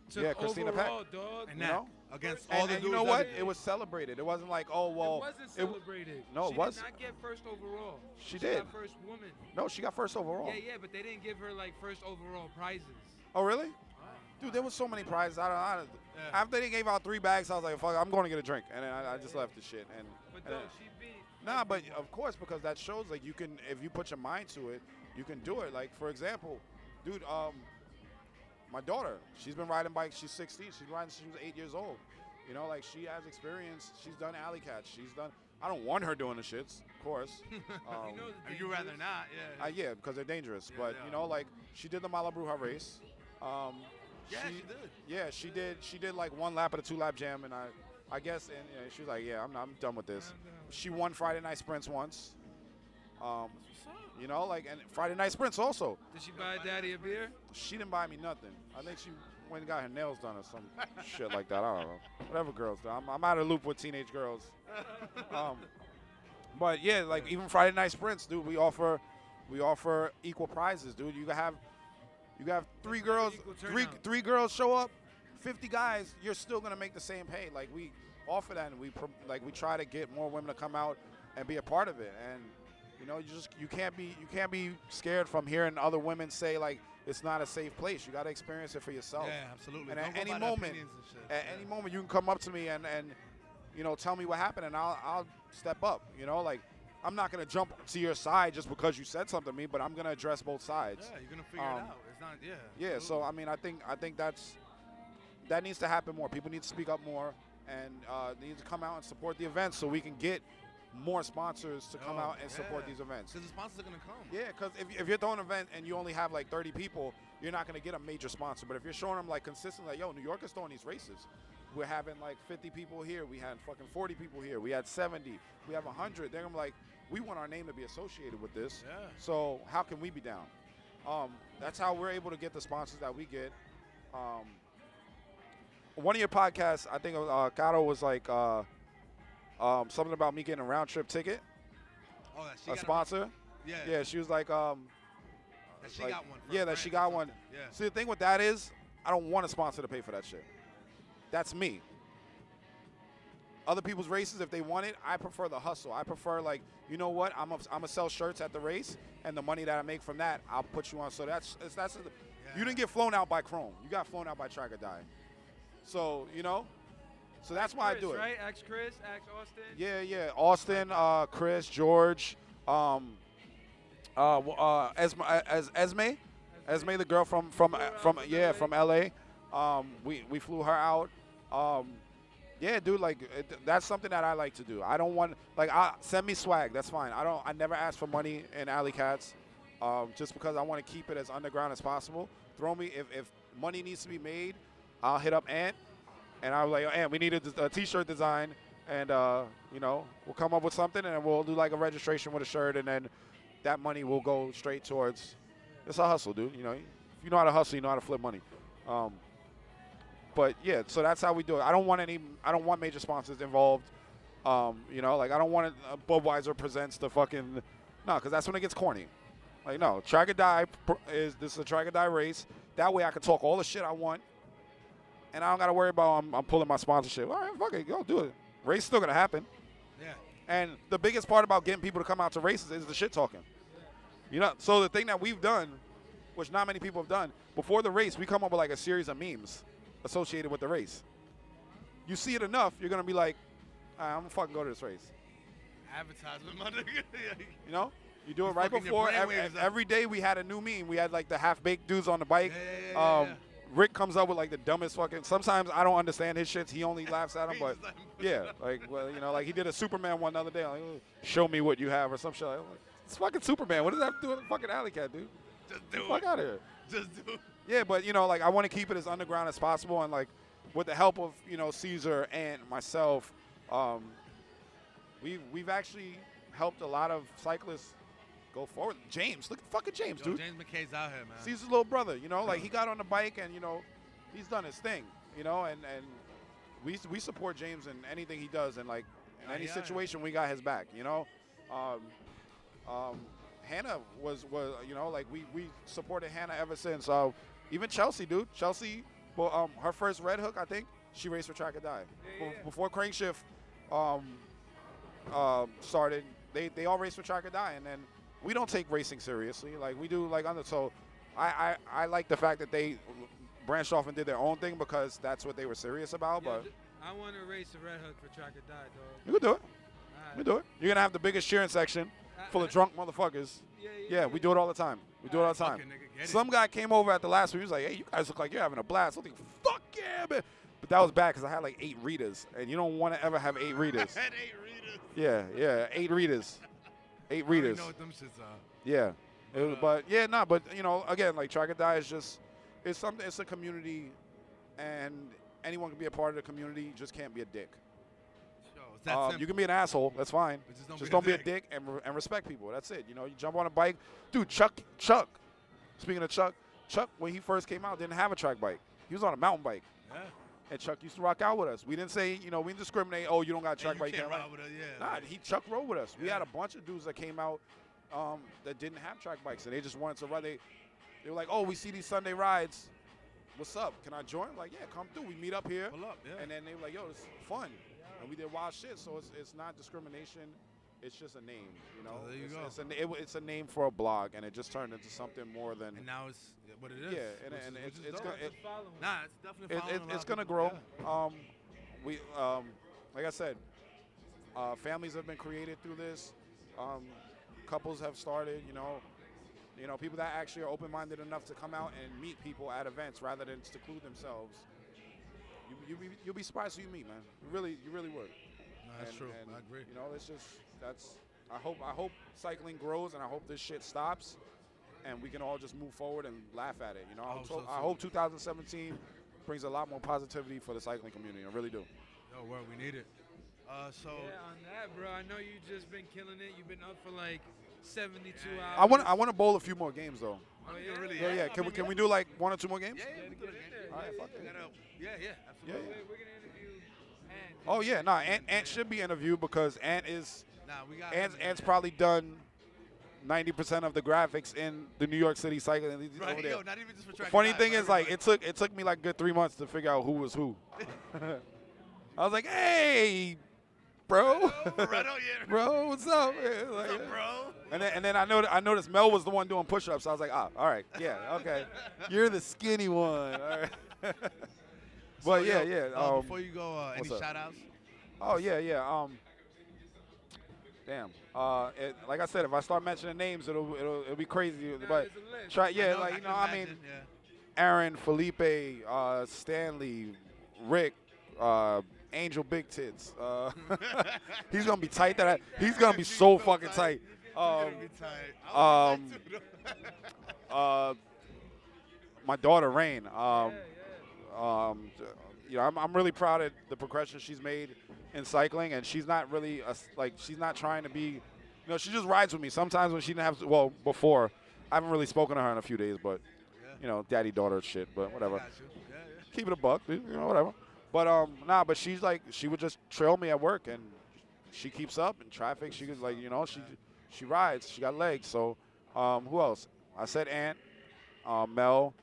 Took yeah, Christina Peck. overall, dog. And You know? against And, all the and you know what? It was celebrated. It wasn't like, oh well. it wasn't it w- celebrated. No, it she was- did not get first overall. She She did. got first woman. no, she got first overall. Yeah, yeah, but they didn't give her like first overall prizes. Oh really? Dude, there was so many prizes. I don't. I don't Yeah. After they gave out three bags, I was like, "Fuck, I'm going to get a drink," and then I, I just left the shit. And, But and dog, then- she beat. Nah, but of course, because that shows like you can, if you put your mind to it, you can do it. Like for example, dude, um, my daughter, she's been riding bikes. She's 16. She's riding since she was eight years old. You know, like she has experience. She's done alley cats. She's done. I don't want her doing the shits, of course. Um, you know the If rather not, yeah. I, yeah, because they're dangerous. Yeah, but they you know, like she did the Malabruja race. Um, yeah, she did. yeah, she did. She did like one lap of the two lap jam, and I, I guess, and you know, she was like, "Yeah, I'm, I'm done with this." She won Friday night sprints once. Um, you know, like and Friday night sprints also. Did she buy Daddy a beer? She didn't buy me nothing. I think she went and got her nails done or some shit like that. I don't know. Whatever girls do. I'm, I'm out of loop with teenage girls. Um, but yeah, like even Friday night sprints, dude. We offer, we offer equal prizes, dude. You can have, you have three girls, three three girls show up, fifty guys. You're still gonna make the same pay. Like we offer that, and we like we try to get more women to come out and be a part of it. And you know, you just you can't be you can't be scared from hearing other women say like it's not a safe place. You got to experience it for yourself. Yeah, absolutely. And Don't at any moment, opinions and shit. At Yeah. any moment, you can come up to me and and you know tell me what happened, and I'll I'll step up. You know, like I'm not gonna jump to your side just because you said something to me, but I'm gonna address both sides. Yeah, you're gonna figure Um, it out. Not. Yeah. Yeah, so. I mean, I think I think that's that needs to happen more. People need to speak up more, and uh, they need to come out and support the events so we can get more sponsors to come Oh, out and support these events. Because the sponsors are gonna come. Yeah, because if, if you're throwing an event and you only have like 30 people, you're not going to get a major sponsor. But if you're showing them like consistently, like, yo, New York is throwing these races. We're having like 50 people here. We had fucking 40 people here. We had 70. We have 100. They're gonna be like, we want our name to be associated with this. Yeah. So how can we be down? Um, that's how we're able to get the sponsors that we get. Um, one of your podcasts, I think uh, Gato was like uh, um, something about me getting a round trip ticket, Oh, that she a sponsor. Yeah. Yeah, she was like, um, That she like- got one. Yeah, that she got one. Yeah. See, the thing with that is, I don't want a sponsor to pay for that shit. That's me. Other people's races, if they want it, I prefer the hustle. I prefer like, you know what? I'm a, I'm gonna sell shirts at the race, and the money that I make from that, I'll put you on. So that's that's, that's you didn't get flown out by Chrome. You got flown out by Track or Die. So you know, so that's why I do it. Right? Ask Chris. Ask Austin. Yeah, yeah. Austin, uh, Chris, George, um, uh, uh, Esme, uh, Es- Esme, Esme, the girl from from Flew her out from from yeah from LA. Um, we we flew her out. Um, yeah, dude, like it, that's something that I like to do. I don't want like I send me swag. That's fine. I don't. I never ask for money in Alley Cats, um, just because I want to keep it as underground as possible. Throw me if if money needs to be made, I'll hit up Ant, and I'm like, Ant, we need a, a T-shirt design, and uh, you know, we'll come up with something, and we'll do like a registration with a shirt, and then that money will go straight towards. It's a hustle, dude. You know, if you know how to hustle, you know how to flip money. Um, but yeah, so that's how we do it. I don't want any. I don't want major sponsors involved. Um, you know, like I don't want it, uh, Budweiser presents the fucking no, because that's when it gets corny. Like no, Track or Die is this is a Track or Die race. That way I can talk all the shit I want, and I don't got to worry about I'm, I'm pulling my sponsorship. All right, fuck it, go do it. Race still gonna happen. Yeah. And the biggest part about getting people to come out to races is the shit talking. You know, so the thing that we've done, which not many people have done, before the race, we come up with like a series of memes associated with the race. You see it enough, you're gonna be like, "All right, I'm gonna fucking go to this race. Advertisement, my nigga. You know? You do it right fucking your before. Every, up. every day we had a new meme. We had like the half baked dudes on the bike. Yeah, yeah, yeah, yeah, um, yeah. Rick comes up with like the dumbest fucking. Sometimes I don't understand his shits. He only laughs at him, but him- yeah, like well, you know, like he did a Superman one the other day. Like, "Oh, show me what you have or some shit. Like, it's fucking Superman. What does that have to do with the fucking alley cat, dude? Just do fuck it. out of here. Just do it. Yeah, but you know, like I want to keep it as underground as possible, and like with the help of you know Caesar and myself, um, we've we've actually helped a lot of cyclists go forward. James, look at fucking James, Yo, dude. James McKay's out here, man. His little brother, you know. Like he got on the bike and you know, he's done his thing, you know. And and we we support James in anything he does, and like in any yeah. situation, we got his back, you know. Um, um, Hannah was was you know like we we supported Hannah ever since. Uh, even Chelsea, dude. Chelsea, well, um, her first red hook, I think she raced for Track or Die. Yeah, yeah. Before Crankshift um, um, started, they they all raced for Track or Die, and then we don't take racing seriously. Like we do, like under so. I, I, I like the fact that they branched off and did their own thing because that's what they were serious about. Yo, But I want to race a red hook for track or die, dog. you can do it. Alright. You can do it. You're gonna have the biggest cheering section full of drunk motherfuckers. Yeah, Yeah, we do it all the time. We do it all the time. Nigga. Some guy came over at the last week. He was like, "Hey, you guys look like you're having a blast." I'm thinking, "Fuck yeah, man!" But that was bad because I had like eight readers, and you don't want to ever have eight readers. I Had eight readers. yeah, yeah, eight readers, eight I readers. know what them shits are. Yeah, It was- uh, but yeah, nah. But you know, again, like Track or Die is just it's something. It's a community, and anyone can be a part of the community. Just can't be a dick. Yo, it's that Um, you can be an asshole. That's fine. But just don't just be a don't be a dick. and, re- and respect people. That's it. You know, you jump on a bike, dude. Chuck, Chuck. Speaking of Chuck, Chuck when he first came out didn't have a track bike. He was on a mountain bike, yeah. and Chuck used to rock out with us. We didn't say, you know, we didn't discriminate. Oh, you don't got a Hey, track you bike. can't ride with us, yeah. Nah, he Chuck rode with us. We had a bunch of dudes that came out um, that didn't have track bikes, and they just wanted to ride. They, they were like, "Oh, we see these Sunday rides. What's up? Can I join?" Like, yeah, come through. We meet up here, Pull up, yeah. and then they were like, "Yo, it's fun," and we did wild shit. So it's it's not discrimination. It's just a name, you know. There you it's, go. It's a, it, it's a name for a blog, and it just turned into something more than. and now it's what it is. Yeah, and- and it's- it's gonna- it- following. Nah, it's definitely it, following it, it's gonna grow. Um, we, um, like I said, uh, families have been created through this. Um, couples have started. You know, you know, people that actually are open-minded enough to come out and meet people at events rather than seclude themselves. You, you be, you'll be surprised who you meet, man. You really, you really would. Yeah. Nah, that's And- true. and, I agree. You know, it's just that's. I hope I hope cycling grows, and I hope this shit stops, and we can all just move forward and laugh at it. You know, I I, hope hope, so, I hope 2017 brings a lot more positivity for the cycling community. I really do. Yo, word, we need it. Uh, so Yeah, on that, bro. I know you just been killing it. You've been up for like 72 Yeah, hours. I want I want to bowl a few more games though. Oh, yeah? really- Yeah, yeah. I Can we mean, can yeah. we do like one or two more games? yeah, yeah, Yeah, we to could get in there. All right, Yeah, fuck it. Yeah, yeah, Yeah, absolutely. yeah. We're, we're gonna interview Ant. Oh yeah, nah. Ant, Ant should be interviewed because Ant is Nah, we got. Ant's, Ant's probably done 90% of the graphics in the New York City cycle. He's over right. there. Yo, not even just for. Funny and thing is, like, it took it took me like good three months to figure out who was who. I was like, "Hey, bro, Bro, yeah. bro, what's up?" Yeah, like, What's up, bro? And then and then I know I noticed Mel was the one doing push-ups. So I was like, "Ah, all right, yeah, okay, you're the skinny one." All right. but So, yeah, yo, yeah. uh, Um, before you go, uh, any what's shout outs? oh yeah, yeah. Um, damn. Uh, it, like I said, if I start mentioning names, it'll it'll, it'll be crazy. Nah, but there's a list. try, yeah, like you know, I mean. Erin, Felipe, uh, Stanley, Rick, uh, Angel Big Tits. Uh, he's gonna be tight. That I, he's gonna be so fucking tight. Um, um, uh, my daughter Rain. Um, um, you know, I'm, I'm really proud of the progression she's made in cycling, and she's not really a, like she's not trying to be. You know, she just rides with me. Sometimes when she didn't have, well, before, I haven't really spoken to her in a few days, but you know, daddy daughter shit. But whatever keep it a buck, you know, whatever. But um, nah, but she's like, she would just trail me at work, and she keeps up in traffic. She was like, you know, she she rides. She got legs. So, um, who else? I said Ant, um, Mel,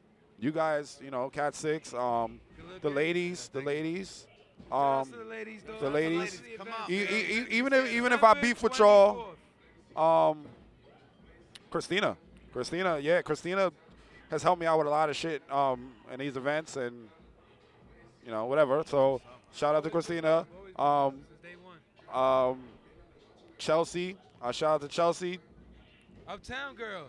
you guys, you know, Cat Six, um, the ladies, the ladies. Um, the ladies, the ladies. Come event. out. e- e- e- even if even if I beef with y'all, um, Christina, Christina, yeah, Christina has helped me out with a lot of shit um, in these events and you know whatever. So shout out to Christina, um, since day one. um, Chelsea. Uh, shout out to Chelsea. Uptown girl.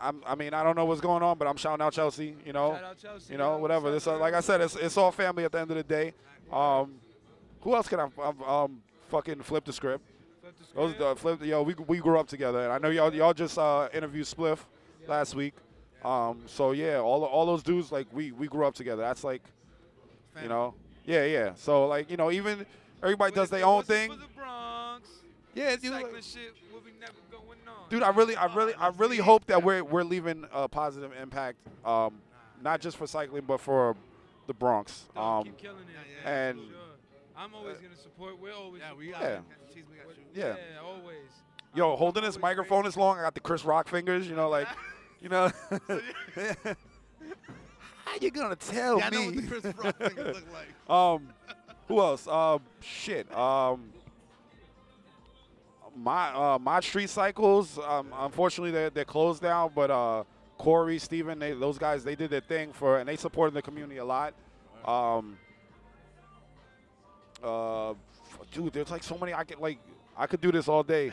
I'm, I mean, I don't know what's going on, but I'm shouting out Chelsea. You know, Chelsea. you know, whatever. This, uh, like I said, it's, it's all family at the end of the day. Um, who else can I um, um, fucking flip the script? Flip the Those script. the flip. Yo, we we grew up together, and I know y'all y'all just uh, interviewed Spliff last week. Um, so yeah, all all those dudes like we we grew up together. That's like, you know, yeah, yeah. So like you know, even everybody What does their own thing. The Bronx. Yeah, dude. Like- shit will be never going on. Dude, I really, I really, I really hope that we're we're leaving a positive impact, um, not just for cycling, but for the Bronx. Um, keep killing it. yeah, man, and- sure. I'm always gonna support. We're always Yeah, we support. got Yeah. Cheese, we got you. yeah. Yeah, always. Yo, holding this microphone ready. this long, I got the Chris Rock fingers. You know, like, you know. How you gonna tell Yeah, I know me? what the Chris Rock fingers look like. Um, who else? Um, shit. Um, my uh, my street cycles. Um, unfortunately, they're they're closed down. But uh, Corey, Steven, they, those guys, they did their thing for, and they supported the community a lot. Um, uh, dude, there's like so many. I could like, I could do this all day.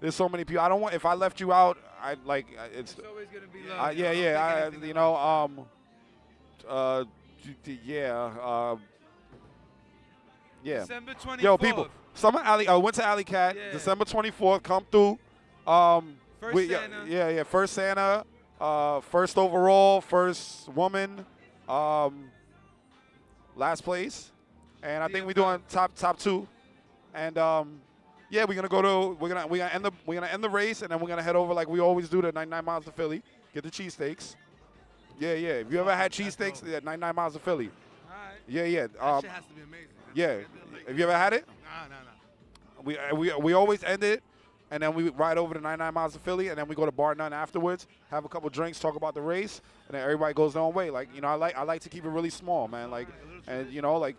There's so many people. I don't want. If I left you out, I like it's. It's always gonna be Yeah, yeah, I don't yeah, I, you know, um, uh, d- yeah, uh, yeah. December 24th. Yo, people, Summer Alley. I went to Alley Cat, Yeah. December 24th. Come through. Um, First we- Santa. Yeah, yeah, first Santa, uh, first overall, first woman, um, last place, and I think we're doing top top two, and um, yeah, we're gonna go to we're gonna we're gonna end the we're gonna end the race, and then we're gonna head over like we always do to 99 miles to Philly, get the cheesesteaks. Yeah, yeah. If you ever had cheesesteaks, yeah, 99 miles of Philly. Right. Yeah, yeah. That Um, shit has to be amazing. yeah. Like, Have you ever had it? Nah, nah, nah. We uh, we we always end it, and then we ride over to 99 miles of Philly, and then we go to Bar None afterwards, have a couple drinks, talk about the race, and then everybody goes their own way. Like you know, I like I like to keep it really small, man. Like, and you know, like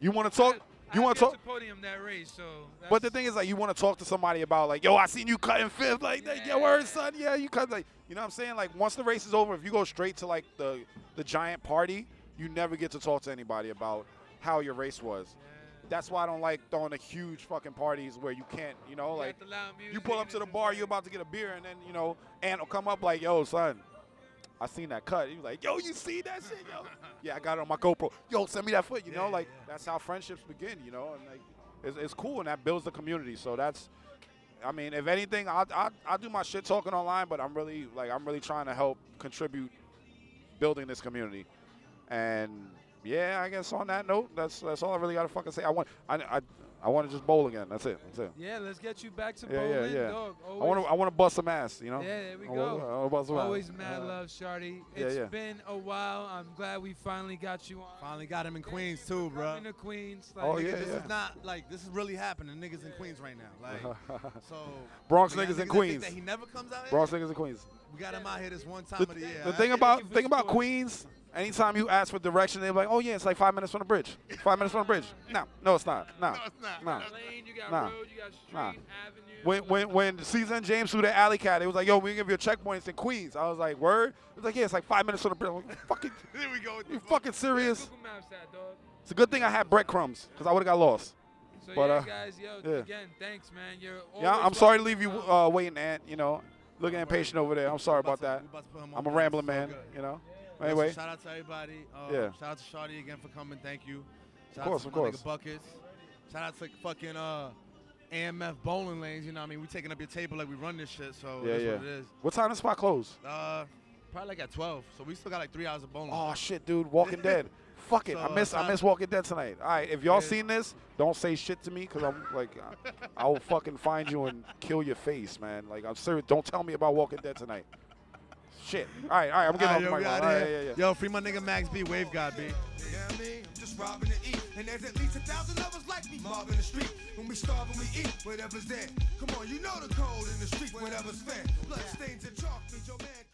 you want to talk, you want to talk. podium that race, so. But the thing is, like, you want to talk to somebody about, like, yo, I seen you cutting fifth, like, yeah. Yeah. your word, son, yeah, you cut, like, you know what I'm saying? Like, once the race is over, if you go straight to like the the giant party, you never get to talk to anybody about how your race was. That's why I don't like throwing the huge fucking parties where you can't, you know, You like you pull up to the bar, you're about to get a beer, and then you know, Ant will come up like, "Yo, son, I seen that cut." He was like, "Yo, you see that shit, yo?" yeah, I got it on my GoPro. Yo, send me that foot. You Yeah, know, like yeah. that's how friendships begin. You know, and like it's, it's cool, and that builds the community. So that's, I mean, if anything, I I I do my shit talking online, but I'm really like I'm really trying to help contribute building this community, and yeah, I guess on that note, that's that's all I really got to fucking say. I want I I, I want to just bowl again. That's it. That's it. Yeah, let's get you back to Yeah, yeah, bowling, yeah. dog. I want to I want to bust some ass. You know. Yeah, there we I wanna- go. I wanna bust. Always mad Uh, love, Shardy. yeah, It's yeah. been a while. I'm glad we finally got you on. Finally got him in Queens too, bro. In to Queens. Like, Oh, Nigga, yeah, this yeah. is not like this is really happening. Niggas in Queens right now. Like so. Bronx for y'all niggas in Queens. That he never comes out here. Bronx niggas in Queens. We got him out here this one time The, of the year. the thing about you thing about. Queens, anytime you ask for direction, they're like, "Oh yeah, it's like five minutes from the bridge. Five minutes from the bridge." No, no, it's not. No, No, it's not. Nah. Lane, you got Nah. road, you got street, Nah. avenue. When when when Season James threw the alley cat, it was like, "Yo, we give you a checkpoint. It's in Queens." I was like, "Word?" It was like, "Yeah, it's like five minutes from the bridge." I'm like, fucking, Here we go. You fucking serious? That. It's a good thing I had breadcrumbs because I would have got lost. So But, yeah, uh, guys, yo, yeah. again, thanks, man. You're Yeah, I'm sorry to leave you uh, waiting, Ant. You know, looking impatient over there. I'm sorry about that. we about to put him I'm a rambling man. You know. Anyway, shout out to everybody. Uh, Yeah. Shout out to Shardy again for coming. Thank you. Shout course, out of to my course. Buckets. Shout out to fucking uh, AMF bowling lanes. You know what I mean? We taking up your table like we run this shit. So Yeah, that's yeah. what it is. what time the spot close? Uh, probably like at 12. So we still got like three hours of bowling. Oh shit, dude, Walking Dead. Fuck it, So, I miss I miss Walking Dead tonight. All right, if y'all Yeah. seen this, don't say shit to me because I'm like, I will fucking find you and kill your face, man. Like I'm serious. Don't tell me about Walking Dead tonight. Shit. All right, all right, I'm getting All off right, the yo, mic. we right, here. yeah, yeah. Yo, free my nigga Max B, Wave God B. You know what I mean? I'm just robbing to eat. And there's at least a thousand of us like me mobbing the street. When we starve and we eat, whatever's there. Come on, you know the code in the street, whatever's fair. Blood stains and chalk means your man.